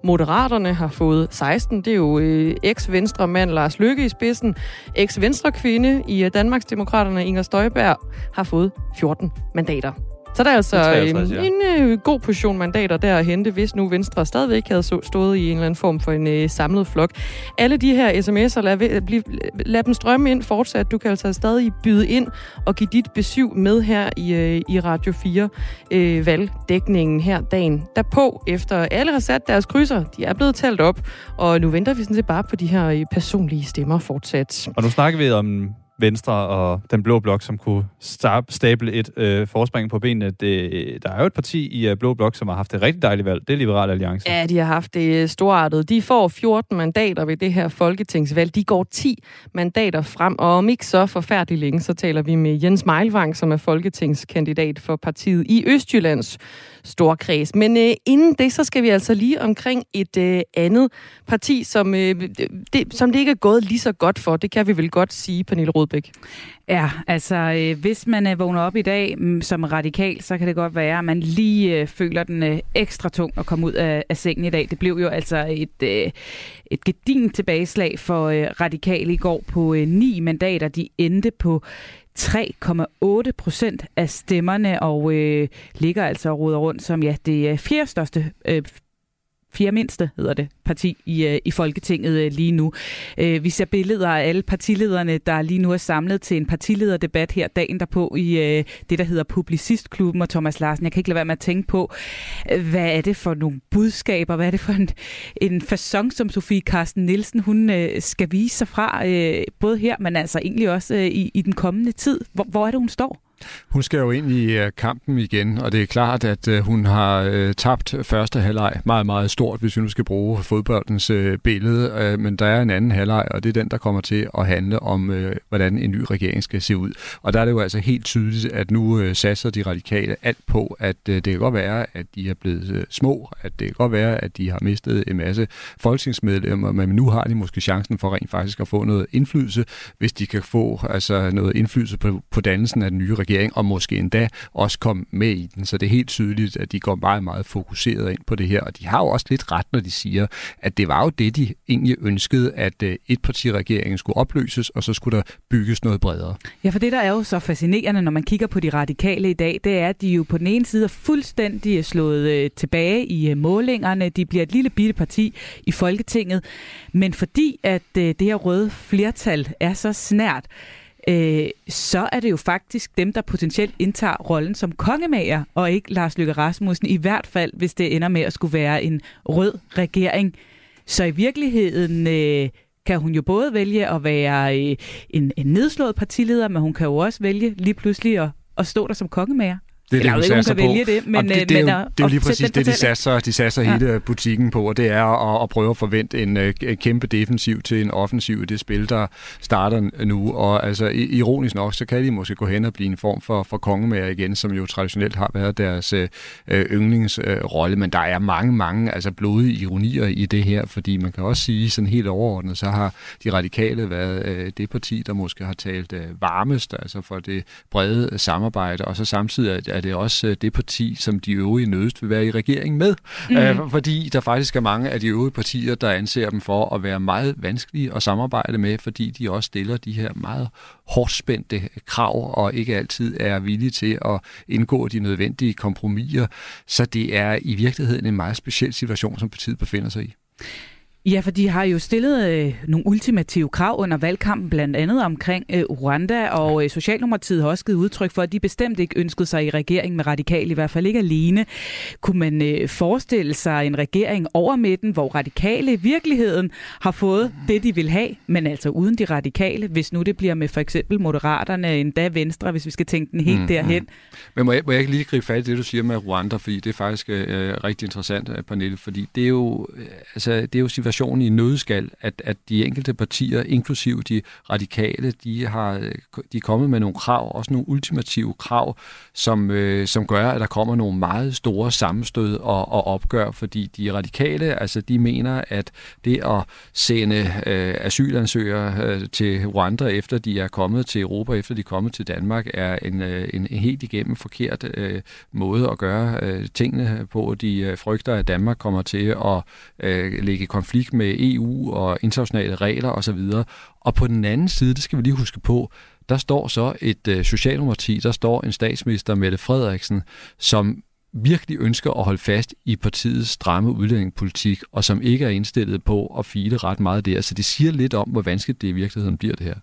Moderaterne har fået 16. Det er jo øh, eks-venstre mand Lars Løkke i spidsen. Eks-venstre kvinde i øh, Danmarksdemokraterne Inger Støjberg har fået 14 mandater. Så der er altså 63, øh, ja. en øh, god portion mandater der at hente, hvis nu Venstre stadigvæk havde så- stået i en eller anden form for en øh, samlet flok. Alle de her sms'er, lad, bliv, lad dem strømme ind fortsat. Du kan altså stadig byde ind og give dit besøg med her i, øh, i Radio 4 øh, valgdækningen her dagen derpå, efter alle har sat deres krydser. De er blevet talt op, og nu venter vi sådan set bare på de her øh, personlige stemmer fortsat. Og nu snakker vi om Venstre og den blå blok, som kunne stable et øh, forspring på benene. Det, der er jo et parti i øh, blå blok, som har haft et rigtig dejligt valg. Det er Liberal Alliance. Ja, de har haft det storartet. De får 14 mandater ved det her folketingsvalg. De går 10 mandater frem, og om ikke så forfærdeligt længe, så taler vi med Jens Meilvang, som er folketingskandidat for partiet i Østjyllands storkreds. Men øh, inden det, så skal vi altså lige omkring et øh, andet parti, som, øh, det, som det ikke er gået lige så godt for. Det kan vi vel godt sige, Pernille Rodbæk. Ja, altså øh, hvis man øh, vågner op i dag mm, som radikal, så kan det godt være, at man lige øh, føler den øh, ekstra tung at komme ud af, af sengen i dag. Det blev jo altså et, øh, et gedin tilbageslag for øh, radikale i går på øh, ni mandater. De endte på 3,8 procent af stemmerne og øh, ligger altså og rundt som ja, det øh, fjerde største øh, fjerde mindste, hedder det, parti i, øh, i Folketinget øh, lige nu. Øh, vi ser billeder af alle partilederne, der lige nu er samlet til en partilederdebat her dagen derpå i det, der hedder Publicistklubben og Thomas Larsen. Jeg kan ikke lade være med at tænke på, hvad er det for nogle budskaber, hvad er det for en, en façon, som Sofie Carsten Nielsen hun skal vise sig fra, både her, men altså egentlig også i, i den kommende tid. Hvor, hvor er det, hun står? Hun skal jo ind i øh, kampen igen, og det er klart, at øh, hun har øh, tabt første halvleg meget, meget stort, hvis vi nu skal bruge fodboldens billede. Men der er en anden halvleg, og det er den, der kommer til at handle om, hvordan en ny regering skal se ud. Og der er det jo altså helt tydeligt, at nu satser de radikale alt på, at det kan godt være, at de er blevet små, at det kan godt være, at de har mistet en masse folketingsmedlemmer, men nu har de måske chancen for rent faktisk at få noget indflydelse, hvis de kan få altså, noget indflydelse på, på dannelsen af den nye regering, og måske endda også komme med i den. Så det er helt tydeligt, at de går meget, meget fokuseret ind på det her, og de har jo også lidt ret, når de siger, at det var jo det, de egentlig ønskede, at øh, etpartiregeringen skulle opløses, og så skulle der bygges noget bredere. Ja, for det, der er jo så fascinerende, når man kigger på de radikale i dag, det er, at de jo på den ene side er fuldstændig øh, slået øh, tilbage i målingerne. De bliver et lille bitte parti i Folketinget. Men fordi at det her røde flertal er så snært, øh, så er det jo faktisk dem, der potentielt indtager rollen som kongemager, og ikke Lars Løkke Rasmussen, i hvert fald, hvis det ender med at skulle være en rød regering. Så i virkeligheden... Øh, kan hun jo både vælge at være øh, en, en nedslået partileder, men hun kan jo også vælge lige pludselig at, at stå der som kongemager. Det er det, Eller, hun satser hun kan på. vælge det, men, det, øh, det, er jo, det er jo lige præcis det, de satser, de satser Ja. hele butikken på, og det er at, at prøve at forvente en øh, kæmpe defensiv til en offensiv i det spil, der starter nu. Og altså, ironisk nok, så kan de måske gå hen og blive en form for, for kongemager igen, som jo traditionelt har været deres øh, øh, yndlingsrolle. Men der er mange, mange altså blodige ironier i det her, fordi man kan også sige sådan helt overordnet, så har de radikale været øh, det parti, der måske har talt øh, varmest, altså for det brede samarbejde, og så samtidig er- er det også øh, det parti, som de øvrige nødest vil være i regering med. Mm. Øh, fordi der faktisk er mange af de øvrige partier, der anser dem for at være meget vanskelige at samarbejde med, fordi de også stiller de her meget hårdt spændte krav, og ikke altid er villige til at indgå de nødvendige kompromiser. Så det er i virkeligheden en meget speciel situation, som partiet befinder sig i. Ja, for de har jo stillet øh, nogle ultimative krav under valgkampen, blandt andet omkring øh, Rwanda, og øh, Socialdemokratiet har også givet udtryk for, at de bestemt ikke ønskede sig i regering med radikal, i hvert fald ikke alene. Kunne man øh, forestille sig en regering over midten, hvor radikale i virkeligheden har fået det, de vil have, men altså uden de radikale, hvis nu det bliver med for eksempel Moderaterne, endda Venstre, hvis vi skal tænke den helt Mm, derhen. Men må jeg, må jeg ikke lige gribe fat i det, du siger med Rwanda, fordi det er faktisk øh, rigtig interessant, øh, Pernille, fordi det er jo, øh, altså, det er jo situationen i nødskal, at, at de enkelte partier, inklusive de radikale, de, har, de er kommet med nogle krav, også nogle ultimative krav, som, øh, som gør, at der kommer nogle meget store sammenstød og, og opgør, fordi de radikale, altså de mener, at det at sende øh, asylansøgere øh, til Rwanda, efter de er kommet til Europa, efter de er kommet til Danmark, er en, øh, en, helt igennem forkert øh, måde at gøre øh, tingene på. De øh, frygter, at Danmark kommer til at øh, ligge i konflikt med EU og internationale regler osv. Og på den anden side, det skal vi lige huske på, der står så et øh, socialdemokrati, der står en statsminister, Mette Frederiksen, som virkelig ønsker at holde fast i partiets stramme udlændingepolitik, og som ikke er indstillet på at file ret meget der. Så det siger lidt om, hvor vanskeligt det i virkeligheden bliver det her.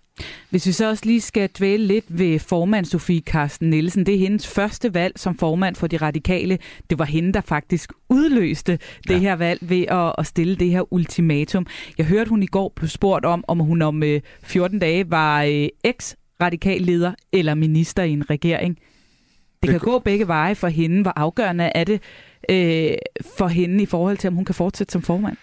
Hvis vi så også lige skal dvæle lidt ved formand Sofie Carsten Nielsen, det er hendes første valg som formand for de radikale. Det var hende, der faktisk udløste ja. det her valg ved at, at stille det her ultimatum. Jeg hørte, hun i går blev spurgt om, om hun om 14 øh, dage var øh, eks-radikal leder eller minister i en regering. Det kan gå begge veje for hende. Hvor afgørende er det øh, for hende i forhold til, om hun kan fortsætte som formand?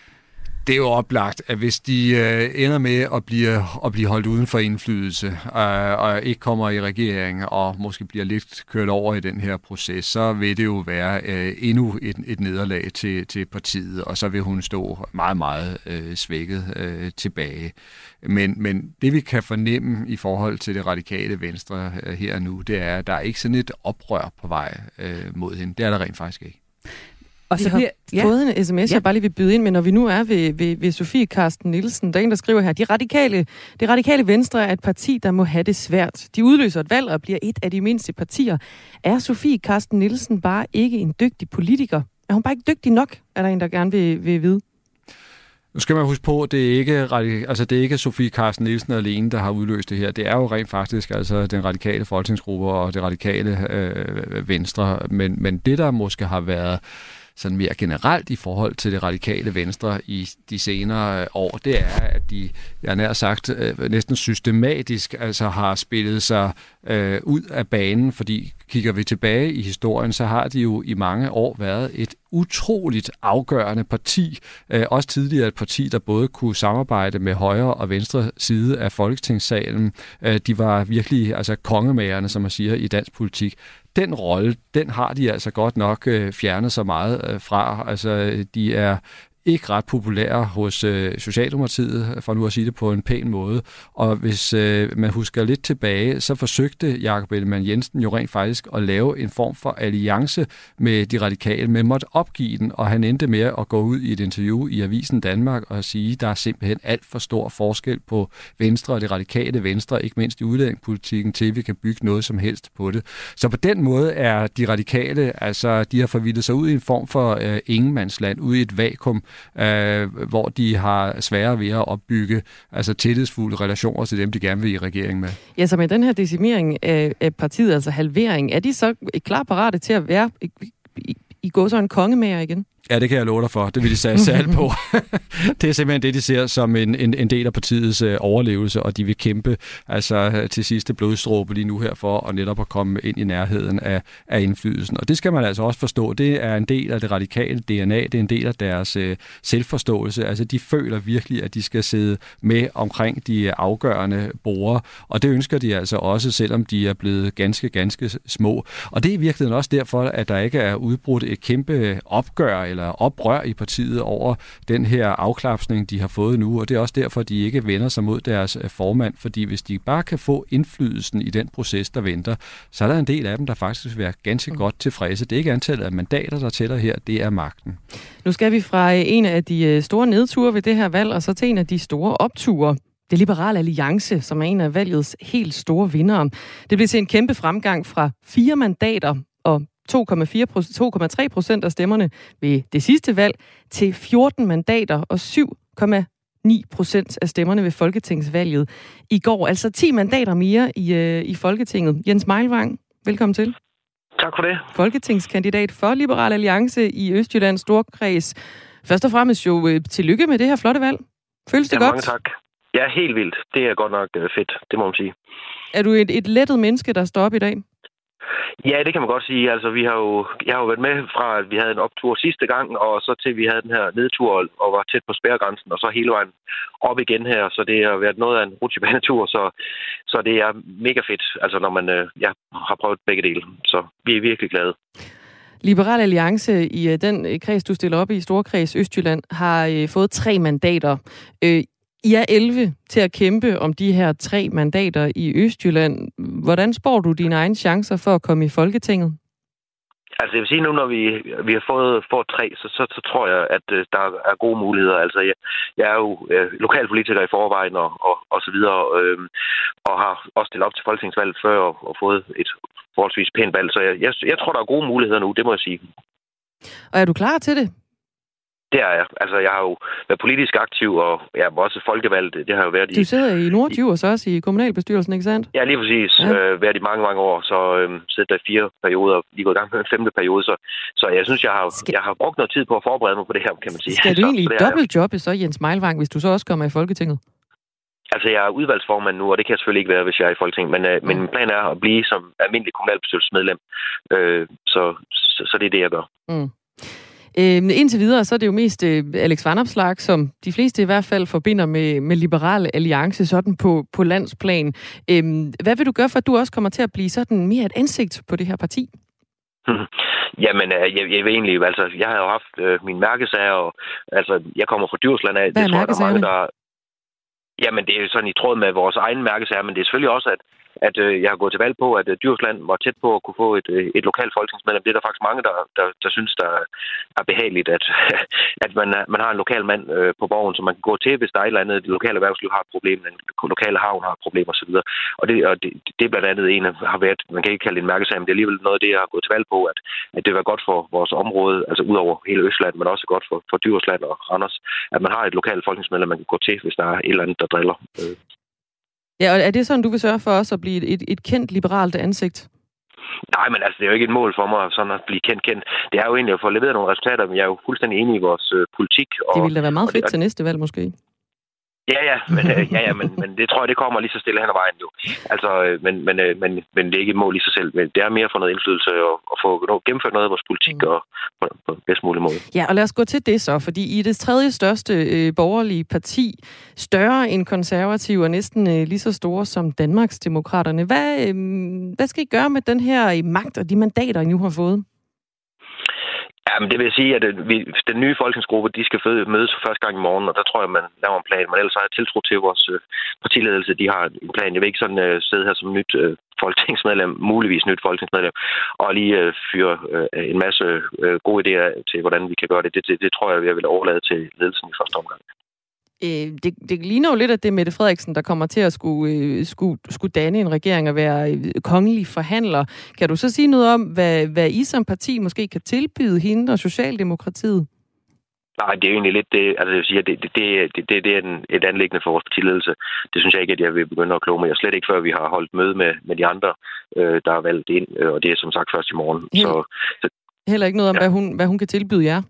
Det er jo oplagt, at hvis de øh, ender med at blive, at blive holdt uden for indflydelse, øh, og ikke kommer i regering, og måske bliver lidt kørt over i den her proces, så vil det jo være øh, endnu et, et nederlag til, til partiet, og så vil hun stå meget, meget øh, svækket øh, tilbage. Men, men det vi kan fornemme i forhold til det radikale venstre øh, her nu, det er, at der er ikke sådan et oprør på vej øh, mod hende. Det er der rent faktisk ikke. Og så bliver, ja. fået en sms, ja. jeg bare lige vil byde ind med, når vi nu er ved, ved, ved Sofie Karsten Nielsen. Der er en, der skriver her, de radikale, det radikale venstre er et parti, der må have det svært. De udløser et valg og bliver et af de mindste partier. Er Sofie Karsten Nielsen bare ikke en dygtig politiker? Er hun bare ikke dygtig nok, er der en, der gerne vil, vil vide? Nu skal man huske på, at det er ikke, altså det er ikke Sofie Carsten Nielsen alene, der har udløst det her. Det er jo rent faktisk altså den radikale folketingsgruppe og det radikale øh, venstre. Men, men det, der måske har været sådan mere generelt i forhold til det radikale venstre i de senere øh, år, det er, at de, jeg nær sagt, øh, næsten systematisk altså har spillet sig øh, ud af banen, fordi kigger vi tilbage i historien, så har de jo i mange år været et utroligt afgørende parti. Øh, også tidligere et parti, der både kunne samarbejde med højre og venstre side af Folketingssalen. Øh, de var virkelig altså kongemagerne, som man siger, i dansk politik den rolle, den har de altså godt nok øh, fjernet så meget øh, fra. Altså, øh, de er ikke ret populære hos øh, Socialdemokratiet, for nu at sige det på en pæn måde. Og hvis øh, man husker lidt tilbage, så forsøgte Jakob Ellemann Jensen jo rent faktisk at lave en form for alliance med de radikale, men måtte opgive den, og han endte med at gå ud i et interview i Avisen Danmark og sige, at der er simpelthen alt for stor forskel på Venstre og det radikale Venstre, ikke mindst i udlændingepolitikken, til vi kan bygge noget som helst på det. Så på den måde er de radikale, altså de har forvildet sig ud i en form for øh, ingenmandsland, ud i et vakuum, øh, hvor de har sværere ved at opbygge altså tillidsfulde relationer til dem, de gerne vil i regeringen med. Ja, så med den her decimering af, af partiet, altså halvering, er de så klar parate til at være i, i, i gå så en kongemager igen? Ja, det kan jeg love dig for. Det vil de satse alt på. <laughs> det er simpelthen det, de ser som en, en, en del af partiets øh, overlevelse, og de vil kæmpe altså, til sidste blodstråbe lige nu her for at netop at komme ind i nærheden af, af indflydelsen. Og det skal man altså også forstå. Det er en del af det radikale DNA. Det er en del af deres øh, selvforståelse. Altså, de føler virkelig, at de skal sidde med omkring de afgørende borger, og det ønsker de altså også, selvom de er blevet ganske, ganske små. Og det er i virkeligheden også derfor, at der ikke er udbrudt et kæmpe opgør eller oprør i partiet over den her afklapsning, de har fået nu, og det er også derfor, de ikke vender sig mod deres øh, formand, fordi hvis de bare kan få indflydelsen i den proces, der venter, så er der en del af dem, der faktisk vil være ganske mm. godt tilfredse. Det er ikke antallet af mandater, der tæller her, det er magten. Nu skal vi fra øh, en af de øh, store nedture ved det her valg, og så til en af de store opture. Det Liberale Alliance, som er en af valgets helt store vindere. Det blev til en kæmpe fremgang fra fire mandater og 2,3 procent af stemmerne ved det sidste valg til 14 mandater og 7,9 procent af stemmerne ved Folketingsvalget i går. Altså 10 mandater mere i, øh, i Folketinget. Jens Meilvang, velkommen til. Tak for det. Folketingskandidat for Liberal Alliance i Østjyllands Storkreds. Først og fremmest jo øh, tillykke med det her flotte valg. Føles det ja, godt? Mange tak. Ja, helt vildt. Det er godt nok øh, fedt, det må man sige. Er du et, et lettet menneske, der står op i dag? Ja, det kan man godt sige. Altså, vi har jo, jeg har jo været med fra, at vi havde en optur sidste gang, og så til vi havde den her nedtur og var tæt på spærregrænsen, og så hele vejen op igen her. Så det har været noget af en rutsjebanetur, så, så det er mega fedt, altså når man øh, ja, har prøvet begge dele. Så vi er virkelig glade. Liberal Alliance i øh, den øh, kreds, du stiller op i, Storkreds Østjylland, har fået tre mandater. I er 11 til at kæmpe om de her tre mandater i Østjylland. Hvordan spår du dine egne chancer for at komme i Folketinget? Altså jeg vil sige nu, når vi, vi har fået, fået tre, så, så, så tror jeg, at uh, der er gode muligheder. Altså jeg, jeg er jo uh, lokalpolitiker i forvejen og, og, og så videre, øh, og har også stillet op til folketingsvalget før og, og fået et forholdsvis pænt valg. Så jeg, jeg, jeg tror, der er gode muligheder nu, det må jeg sige. Og er du klar til det? Det er jeg. Altså, jeg har jo været politisk aktiv, og jeg er også folkevalgt. Det har jo været i... Du sidder i Nordjurs også i kommunalbestyrelsen, ikke sandt? Ja, lige præcis. Ja. Øh, været i mange, mange år. Så øh, sidder der fire perioder, lige gået i gang med en femte periode. Så, så jeg synes, jeg har, skal... jeg har brugt noget tid på at forberede mig på det her, kan man sige. Skal du <laughs> egentlig dobbeltjobbe så, Jens Meilvang, hvis du så også kommer i Folketinget? Altså, jeg er udvalgsformand nu, og det kan jeg selvfølgelig ikke være, hvis jeg er i Folketinget. Men, øh, mm. men min plan er at blive som almindelig kommunalbestyrelsesmedlem. Øh, så, så, så det er det, jeg gør. Mm. Øh, indtil videre, så er det jo mest øh, Alex Van Opslark, som de fleste i hvert fald forbinder med, med Liberale Alliance, sådan på, på landsplan. Øh, hvad vil du gøre for, at du også kommer til at blive sådan mere et ansigt på det her parti? <laughs> Jamen, øh, jeg, jeg ved egentlig, altså, jeg har jo haft øh, min mærkesager, og altså, jeg kommer fra Djursland af. Hvad det tror jeg, der er mange, der... Jamen, det er jo sådan i tråd med vores egen mærkesager, men det er selvfølgelig også, at at øh, jeg har gået til valg på, at øh, Djursland var tæt på at kunne få et, øh, et lokalt folketingsmedlem. Det er der faktisk mange, der, der, der synes, der er behageligt, at, <laughs> at man, man har en lokal mand øh, på borgen, som man kan gå til, hvis der er et eller andet, det lokale erhvervsliv har et problem, den lokale havn har et problem osv. Og, det, og det, det er blandt andet en, har været, man kan ikke kalde det en mærkesag, men det er alligevel noget af det, jeg har gået til valg på, at, at det var godt for vores område, altså ud over hele Østland, men også godt for, for Djursland og Randers, at man har et lokalt folketingsmedlem, man kan gå til, hvis der er et eller andet, der driller. Øh. Ja, og er det sådan, du vil sørge for os at blive et, et kendt liberalt ansigt? Nej, men altså, det er jo ikke et mål for mig sådan at blive kendt kendt. Det er jo egentlig at få leveret nogle resultater, men jeg er jo fuldstændig enig i vores øh, politik. Og, det ville da være meget fedt og, til næste valg, måske. Ja, ja, men, øh, ja, ja men, men det tror jeg, det kommer lige så stille hen ad vejen jo. Altså, øh, men, men, øh, men, men det er ikke et mål i sig selv. Men det er mere for noget indflydelse og, og få gennemført noget af vores politik mm. og på, på bedst mulig måde. Ja, og lad os gå til det så, fordi i det tredje største øh, borgerlige parti, større end konservative og næsten øh, lige så store som Danmarks Demokraterne, hvad, øh, hvad skal I gøre med den her magt og de mandater, I nu har fået? Jamen, det vil sige, at øh, vi, den nye folketingsgruppe, de skal mødes for første gang i morgen, og der tror jeg, man laver en plan. Men ellers har jeg tiltro til vores øh, partiledelse. De har en plan. Jeg vil ikke sådan uh, sidde her som nyt uh, folketingsmedlem, muligvis nyt folketingsmedlem, og lige uh, fyre uh, en masse uh, gode idéer til, hvordan vi kan gøre det. Det, det, det tror jeg, jeg vil overlade til ledelsen i første omgang. Øh, det, det ligner jo lidt, at det er Mette Frederiksen, der kommer til at skulle, øh, skulle, skulle danne en regering og være øh, kongelig forhandler. Kan du så sige noget om, hvad, hvad I som parti måske kan tilbyde hende og Socialdemokratiet? Nej, det er jo egentlig lidt det, altså jeg vil sige, det, det, det, det, det er en, et anlæggende for vores partiledelse. Det synes jeg ikke, at jeg vil begynde at kloge mig. Jeg slet ikke, før vi har holdt møde med, med de andre, øh, der er valgt ind, og det er som sagt først i morgen. Heller, så, så, heller ikke noget om, ja. hvad, hun, hvad hun kan tilbyde jer?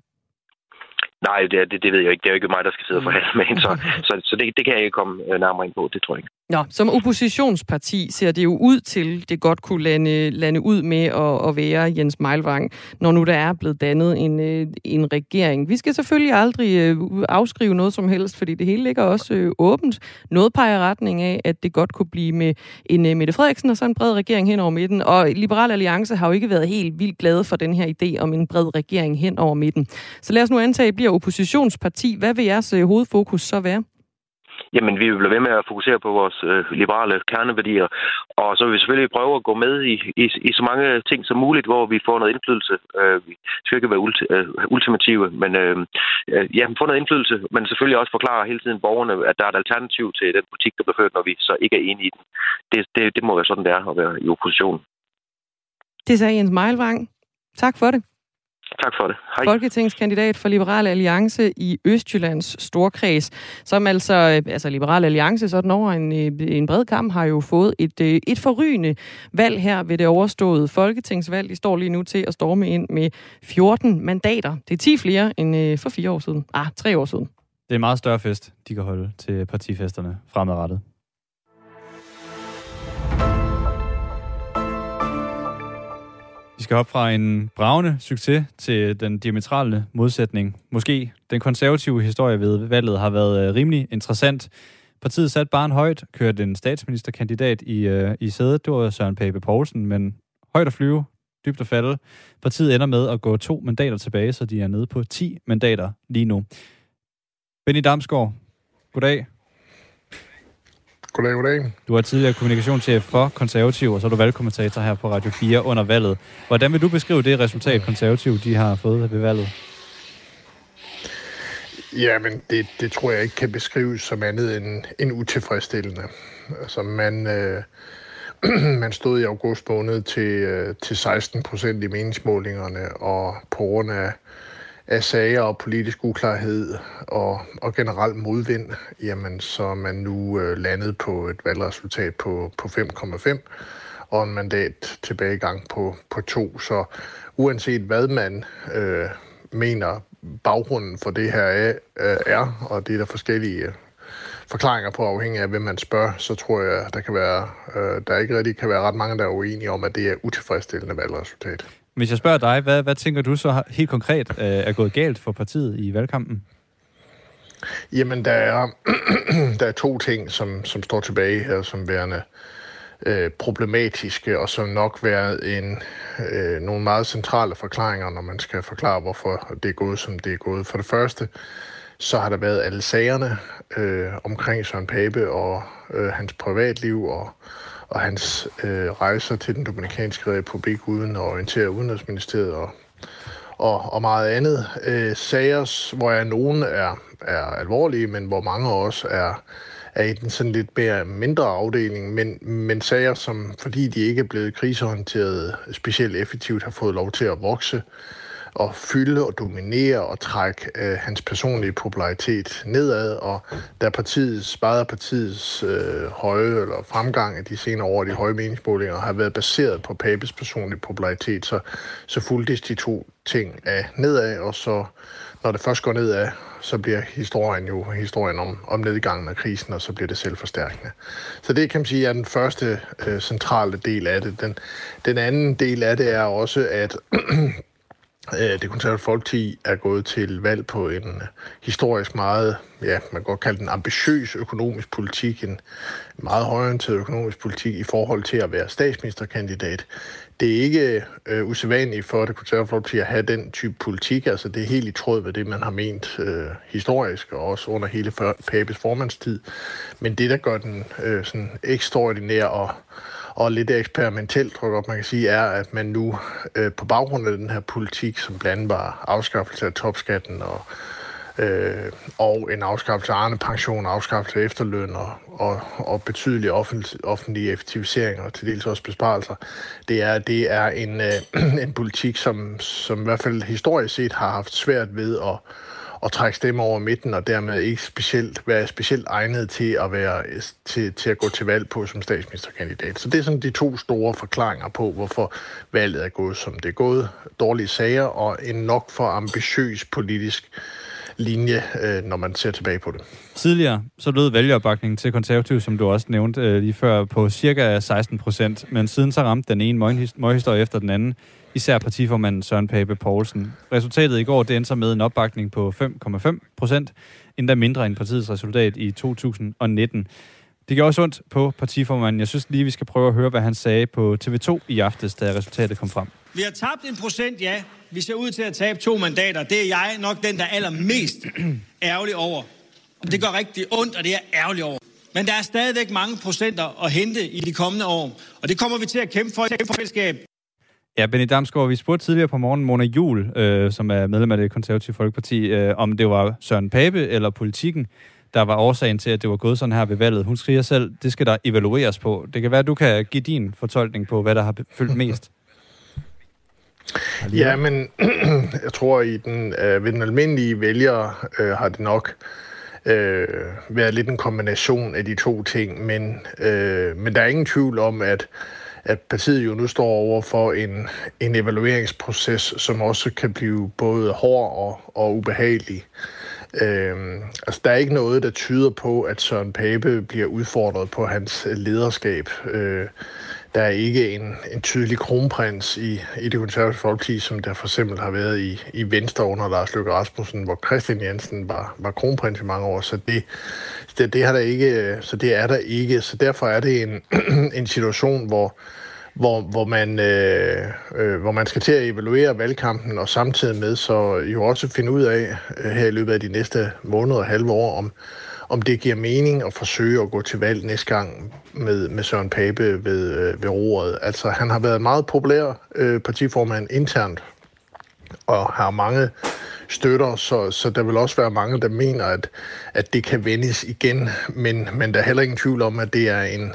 Nej, det, det, det ved jeg ikke. Det er jo ikke mig, der skal sidde og mm. forhandle med hende, så, så, så det, det kan jeg ikke komme øh, nærmere ind på. Det tror jeg ikke. Nå, som oppositionsparti ser det jo ud til, det godt kunne lande, lande ud med at, at være Jens Meilvang, når nu der er blevet dannet en, øh, en regering. Vi skal selvfølgelig aldrig øh, afskrive noget som helst, fordi det hele ligger også åbent. Noget peger retning af, at det godt kunne blive med en Mette Frederiksen og så en bred regering hen over midten. Og Liberal Alliance har jo ikke været helt vildt glade for den her idé om en bred regering hen over midten. Så lad os nu antage, at I bliver oppositionsparti. Hvad vil jeres hovedfokus så være? Jamen, vi vil blive ved med at fokusere på vores øh, liberale kerneværdier, og så vil vi selvfølgelig prøve at gå med i, i, i så mange ting som muligt, hvor vi får noget indflydelse. Øh, vi skal ikke være ulti, øh, ultimative, men øh, øh ja, få noget indflydelse, men selvfølgelig også forklare hele tiden borgerne, at der er et alternativ til den politik, der bliver ført, når vi så ikke er enige i den. Det, det, det må være sådan, det er at være i opposition. Det sagde Jens Meilvang. Tak for det. Tak for det. Hej. Folketingskandidat for Liberal Alliance i Østjyllands Storkreds, som altså, øh, altså Liberal Alliance sådan over en, øh, en bred kamp har jo fået et, øh, et forrygende valg her ved det overståede folketingsvalg. De står lige nu til at storme ind med 14 mandater. Det er 10 flere end for fire år siden. Ah, tre år siden. Det er en meget større fest, de kan holde til partifesterne fremadrettet. Vi skal op fra en bravende succes til den diametrale modsætning. Måske den konservative historie ved valget har været øh, rimelig interessant. Partiet satte barn højt, kørte en statsministerkandidat i, øh, i sædet. Det var Søren Pape Poulsen, men højt at flyve, dybt at falde. Partiet ender med at gå to mandater tilbage, så de er nede på 10 mandater lige nu. Benny Damsgaard, goddag. Goddag, goddag. Du er tidligere kommunikationschef for Konservativ, og så er du valgkommentator her på Radio 4 under valget. Hvordan vil du beskrive det resultat, Konservativ de har fået ved valget? Jamen, det, det tror jeg ikke kan beskrives som andet end, end utilfredsstillende. Altså, man, øh, <clears throat> man stod i august måned til, øh, til 16 procent i meningsmålingerne, og på grund af, af sager og politisk uklarhed og, og generelt modvind, jamen, så er man nu øh, landet på et valgresultat på, på 5,5 og en mandat tilbagegang på, på to. Så uanset hvad man øh, mener baggrunden for det her er, øh, er og det er der forskellige øh, forklaringer på, afhængig af hvem man spørger, så tror jeg, der kan være, øh, der ikke rigtig kan være ret mange, der er uenige om, at det er utilfredsstillende valgresultat. Hvis jeg spørger dig, hvad, hvad tænker du så helt konkret øh, er gået galt for partiet i valgkampen? Jamen, der er, <clears throat> der er to ting, som, som står tilbage her som værende øh, problematiske, og som nok været en, øh, nogle meget centrale forklaringer, når man skal forklare, hvorfor det er gået, som det er gået. For det første, så har der været alle sagerne øh, omkring Søren Pape og øh, hans privatliv og, og hans øh, rejser til den Dominikanske Republik uden at orientere Udenrigsministeriet og, og, og meget andet. Øh, sager, hvor jeg nogen er, er alvorlige, men hvor mange også er, er i den sådan lidt mere mindre afdeling, men, men sager, som fordi de ikke er blevet krisehåndteret specielt effektivt, har fået lov til at vokse at fylde og dominere og trække øh, hans personlige popularitet nedad, og da partiet, sparede partiets øh, høje eller fremgang af de senere år, de høje meningsmålinger, har været baseret på Papes personlige popularitet, så, så fuldtes de to ting af nedad, og så når det først går nedad, så bliver historien jo historien om, om nedgangen af krisen, og så bliver det selvforstærkende. Så det kan man sige er den første øh, centrale del af det. Den, den anden del af det er også, at <clears throat> Øh, det konservative folkeparti er gået til valg på en øh, historisk meget, ja, man kan godt kalde den ambitiøs økonomisk politik, en meget højorienteret økonomisk politik i forhold til at være statsministerkandidat. Det er ikke øh, usædvanligt for det konservative folkeparti at have den type politik, altså det er helt i tråd med det, man har ment øh, historisk, og også under hele Papes formandstid. Men det, der gør den øh, sådan ekstraordinær og og lidt eksperimentelt, tror jeg godt, man kan sige, er, at man nu øh, på baggrund af den her politik, som blandt andet var afskaffelse af topskatten og, øh, og en afskaffelse af Arne pension, afskaffelse af efterløn og, og, og betydelige offentlige, offentlige effektiviseringer og til dels også besparelser, det er, det er en, øh, <clears throat> en politik, som, som i hvert fald historisk set har haft svært ved at at trække stemmer over midten, og dermed ikke specielt, være specielt egnet til at, være, til, til at gå til valg på som statsministerkandidat. Så det er sådan de to store forklaringer på, hvorfor valget er gået, som det er gået. Dårlige sager og en nok for ambitiøs politisk linje, øh, når man ser tilbage på det. Tidligere så lød vælgeropbakningen til konservativ, som du også nævnte øh, lige før, på cirka 16 procent, men siden så ramte den ene møghistorie efter den anden især partiformanden Søren Pape Poulsen. Resultatet i går, det endte så med en opbakning på 5,5 procent, endda mindre end partiets resultat i 2019. Det gjorde også ondt på partiformanden. Jeg synes lige, vi skal prøve at høre, hvad han sagde på TV2 i aftes, da resultatet kom frem. Vi har tabt en procent, ja. Vi ser ud til at tabe to mandater. Det er jeg nok den, der er allermest ærgerlig over. Det gør rigtig ondt, og det er ærgerlig over. Men der er stadigvæk mange procenter at hente i de kommende år. Og det kommer vi til at kæmpe for i fællesskab. Ja, Benny Damsgaard, vi spurgte tidligere på morgen Mona Jul, øh, som er medlem af det konservative folkeparti, øh, om det var Søren Pape eller politikken, der var årsagen til, at det var gået sådan her ved valget. Hun skriver selv, det skal der evalueres på. Det kan være, at du kan give din fortolkning på, hvad der har fyldt mest. Ja, men <clears throat> jeg tror, i den, øh, ved den almindelige vælger øh, har det nok øh, været lidt en kombination af de to ting, men, øh, men der er ingen tvivl om, at at partiet jo nu står over for en, en evalueringsproces, som også kan blive både hård og, og ubehagelig. Øhm, altså, der er ikke noget, der tyder på, at Søren Pape bliver udfordret på hans lederskab. Øh, der er ikke en, en tydelig kronprins i, i det konservative folkeparti, som der for eksempel har været i, i Venstre under Lars Løkke Rasmussen, hvor Christian Jensen var, var kronprins i mange år. Så det, det, det, har der ikke, så det er der ikke. Så derfor er det en, <clears throat> en situation, hvor, hvor, hvor, man, øh, øh, hvor man skal til at evaluere valgkampen, og samtidig med så jo også finde ud af øh, her i løbet af de næste måneder og halve år, om, om det giver mening at forsøge at gå til valg næste gang med, med Søren Pape ved, øh, ved roret. Altså, han har været meget populær øh, partiformand internt, og har mange støtter, så, så der vil også være mange, der mener, at, at det kan vendes igen, men, men der er heller ingen tvivl om, at det er en,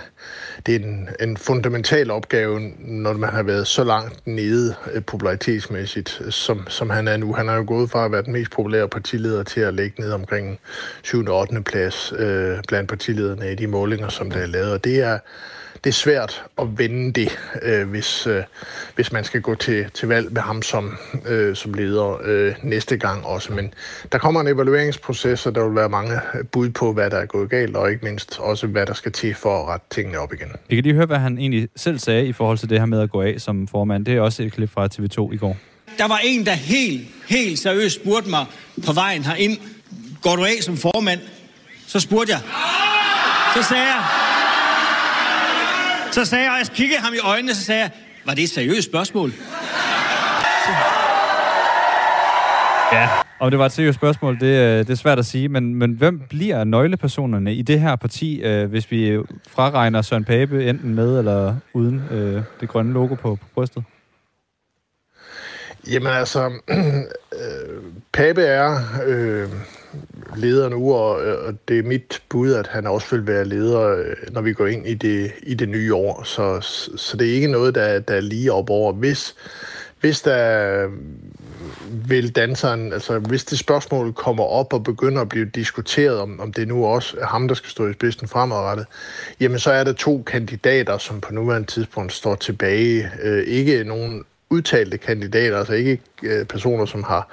det er en, en fundamental opgave, når man har været så langt nede øh, popularitetsmæssigt, øh, som, som han er nu. Han har jo gået fra at være den mest populære partileder til at ligge ned omkring 7. og 8. plads øh, blandt partilederne i de målinger, som der er lavet. Og det er, det er svært at vende det, øh, hvis, øh, hvis man skal gå til, til valg med ham som, øh, som leder øh, næste gang også. Men der kommer en evalueringsproces, og der vil være mange bud på, hvad der er gået galt, og ikke mindst også, hvad der skal til for at rette tingene op igen. Jeg kan lige høre, hvad han egentlig selv sagde i forhold til det her med at gå af som formand. Det er også et klip fra TV2 i går. Der var en, der helt, helt seriøst spurgte mig på vejen herind, går du af som formand? Så spurgte jeg. Så sagde jeg, så sagde jeg, og jeg kiggede ham i øjnene, så sagde jeg, var det et seriøst spørgsmål? Ja, og det var et seriøst spørgsmål, det, øh, det er svært at sige, men, men hvem bliver nøglepersonerne i det her parti, øh, hvis vi fraregner Søren Pape enten med eller uden øh, det grønne logo på, på brystet? Jamen altså, <clears throat> øh, Pape er øh, leder nu, og, og det er mit bud, at han også vil være leder, øh, når vi går ind i det, i det nye år. Så, så det er ikke noget, der, der er lige op over. Hvis, hvis der øh, vil danseren, altså hvis det spørgsmål kommer op og begynder at blive diskuteret, om, om det nu også er ham, der skal stå i spidsen fremadrettet, jamen så er der to kandidater, som på nuværende tidspunkt står tilbage. Øh, ikke nogen udtalte kandidater, altså ikke øh, personer, som har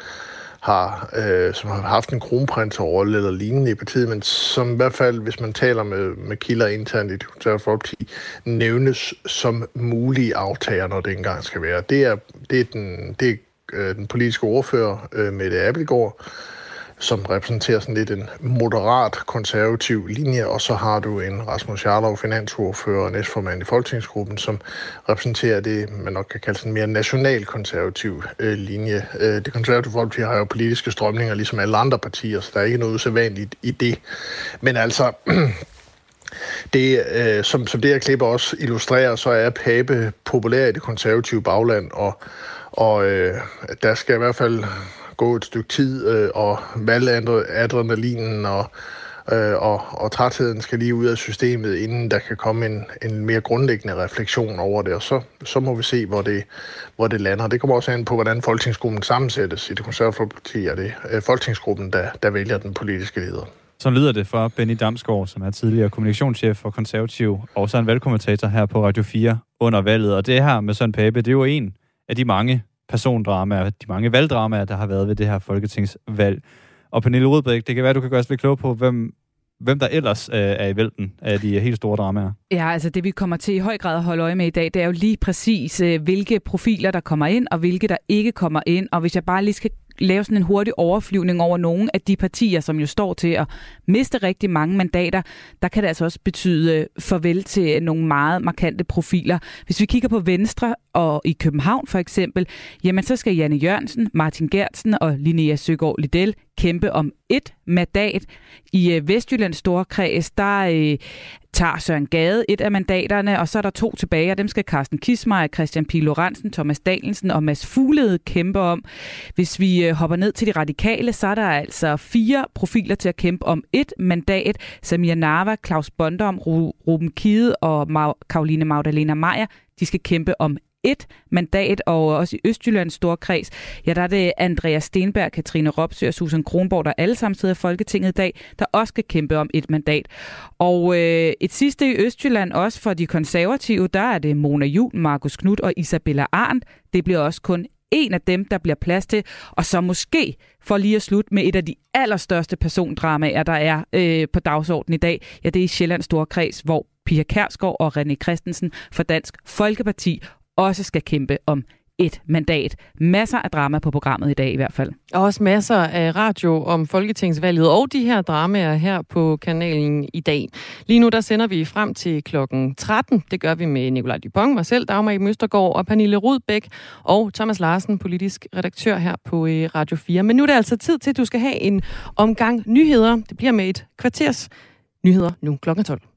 har, øh, som har haft en kronprinserrolle eller lignende i partiet, men som i hvert fald, hvis man taler med, med kilder internt i det konservative folkeparti, nævnes som mulige aftager, når det engang skal være. Det er, det er, den, det er øh, den politiske ordfører, øh, Mette Abelgaard, som repræsenterer sådan lidt en moderat konservativ linje, og så har du en Rasmus Jarlov, finansordfører og næstformand i Folketingsgruppen, som repræsenterer det, man nok kan kalde sådan en mere nationalkonservativ øh, linje. Øh, det konservative folkeparti har jo politiske strømninger, ligesom alle andre partier, så der er ikke noget usædvanligt i det. Men altså, <clears throat> det, øh, som, som det her klip også illustrerer, så er Pape populær i det konservative bagland, og, og øh, der skal i hvert fald gå et stykke tid, øh, og valgadrenalinen og, øh, og, og trætheden skal lige ud af systemet, inden der kan komme en, en mere grundlæggende refleksion over det, og så, så må vi se, hvor det, hvor det lander. Det kommer også an på, hvordan folketingsgruppen sammensættes. I det konservative parti er det øh, folketingsgruppen, der, der vælger den politiske leder. Så lyder det fra Benny Damsgaard, som er tidligere kommunikationschef for Konservativ, og så en valgkommentator her på Radio 4 under valget. Og det her med Søren Pape, det er jo en af de mange persondramaer, de mange valgdramaer, der har været ved det her folketingsvalg. Og Pernille Rudbæk, det kan være, du kan gøre os lidt klog på, hvem, hvem der ellers øh, er i vælten af de øh, helt store dramaer. Ja, altså det vi kommer til i høj grad at holde øje med i dag, det er jo lige præcis, øh, hvilke profiler der kommer ind, og hvilke der ikke kommer ind. Og hvis jeg bare lige skal lave sådan en hurtig overflyvning over nogle af de partier, som jo står til at miste rigtig mange mandater, der kan det altså også betyde øh, farvel til øh, nogle meget markante profiler. Hvis vi kigger på Venstre og i København for eksempel, jamen så skal Janne Jørgensen, Martin Gertsen og Linnea Søgaard Liddell kæmpe om et mandat. I øh, Vestjyllands store kreds, der øh, tager Søren Gade et af mandaterne, og så er der to tilbage, og dem skal Carsten Kismar, Christian P. Lorentzen, Thomas Dalensen og Mads Fuglede kæmpe om. Hvis vi øh, hopper ned til de radikale, så er der altså fire profiler til at kæmpe om et mandat. Samir Narva, Claus Bondom, Ruben Kide og Karoline Magdalena Meyer, de skal kæmpe om et mandat, og også i Østjyllands storkreds, ja, der er det Andreas Stenberg, Katrine Ropsø og Susan Kronborg, der alle sammen sidder i Folketinget i dag, der også skal kæmpe om et mandat. Og øh, et sidste i Østjylland, også for de konservative, der er det Mona Jul, Markus Knudt og Isabella Arndt. Det bliver også kun en af dem, der bliver plads til, og så måske for lige at slutte med et af de allerstørste persondramaer, der er øh, på dagsordenen i dag. Ja, det er i Sjællands Storkreds, hvor Pia Kærsgaard og René Christensen for Dansk Folkeparti også skal kæmpe om et mandat. Masser af drama på programmet i dag i hvert fald. Og også masser af radio om Folketingsvalget og de her dramaer her på kanalen i dag. Lige nu der sender vi frem til klokken 13. Det gør vi med Nikolaj Dupont, mig selv, Dagmar i Møstergaard og Pernille Rudbæk og Thomas Larsen, politisk redaktør her på øh, Radio 4. Men nu er det altså tid til, at du skal have en omgang nyheder. Det bliver med et kvarters nyheder nu klokken 12.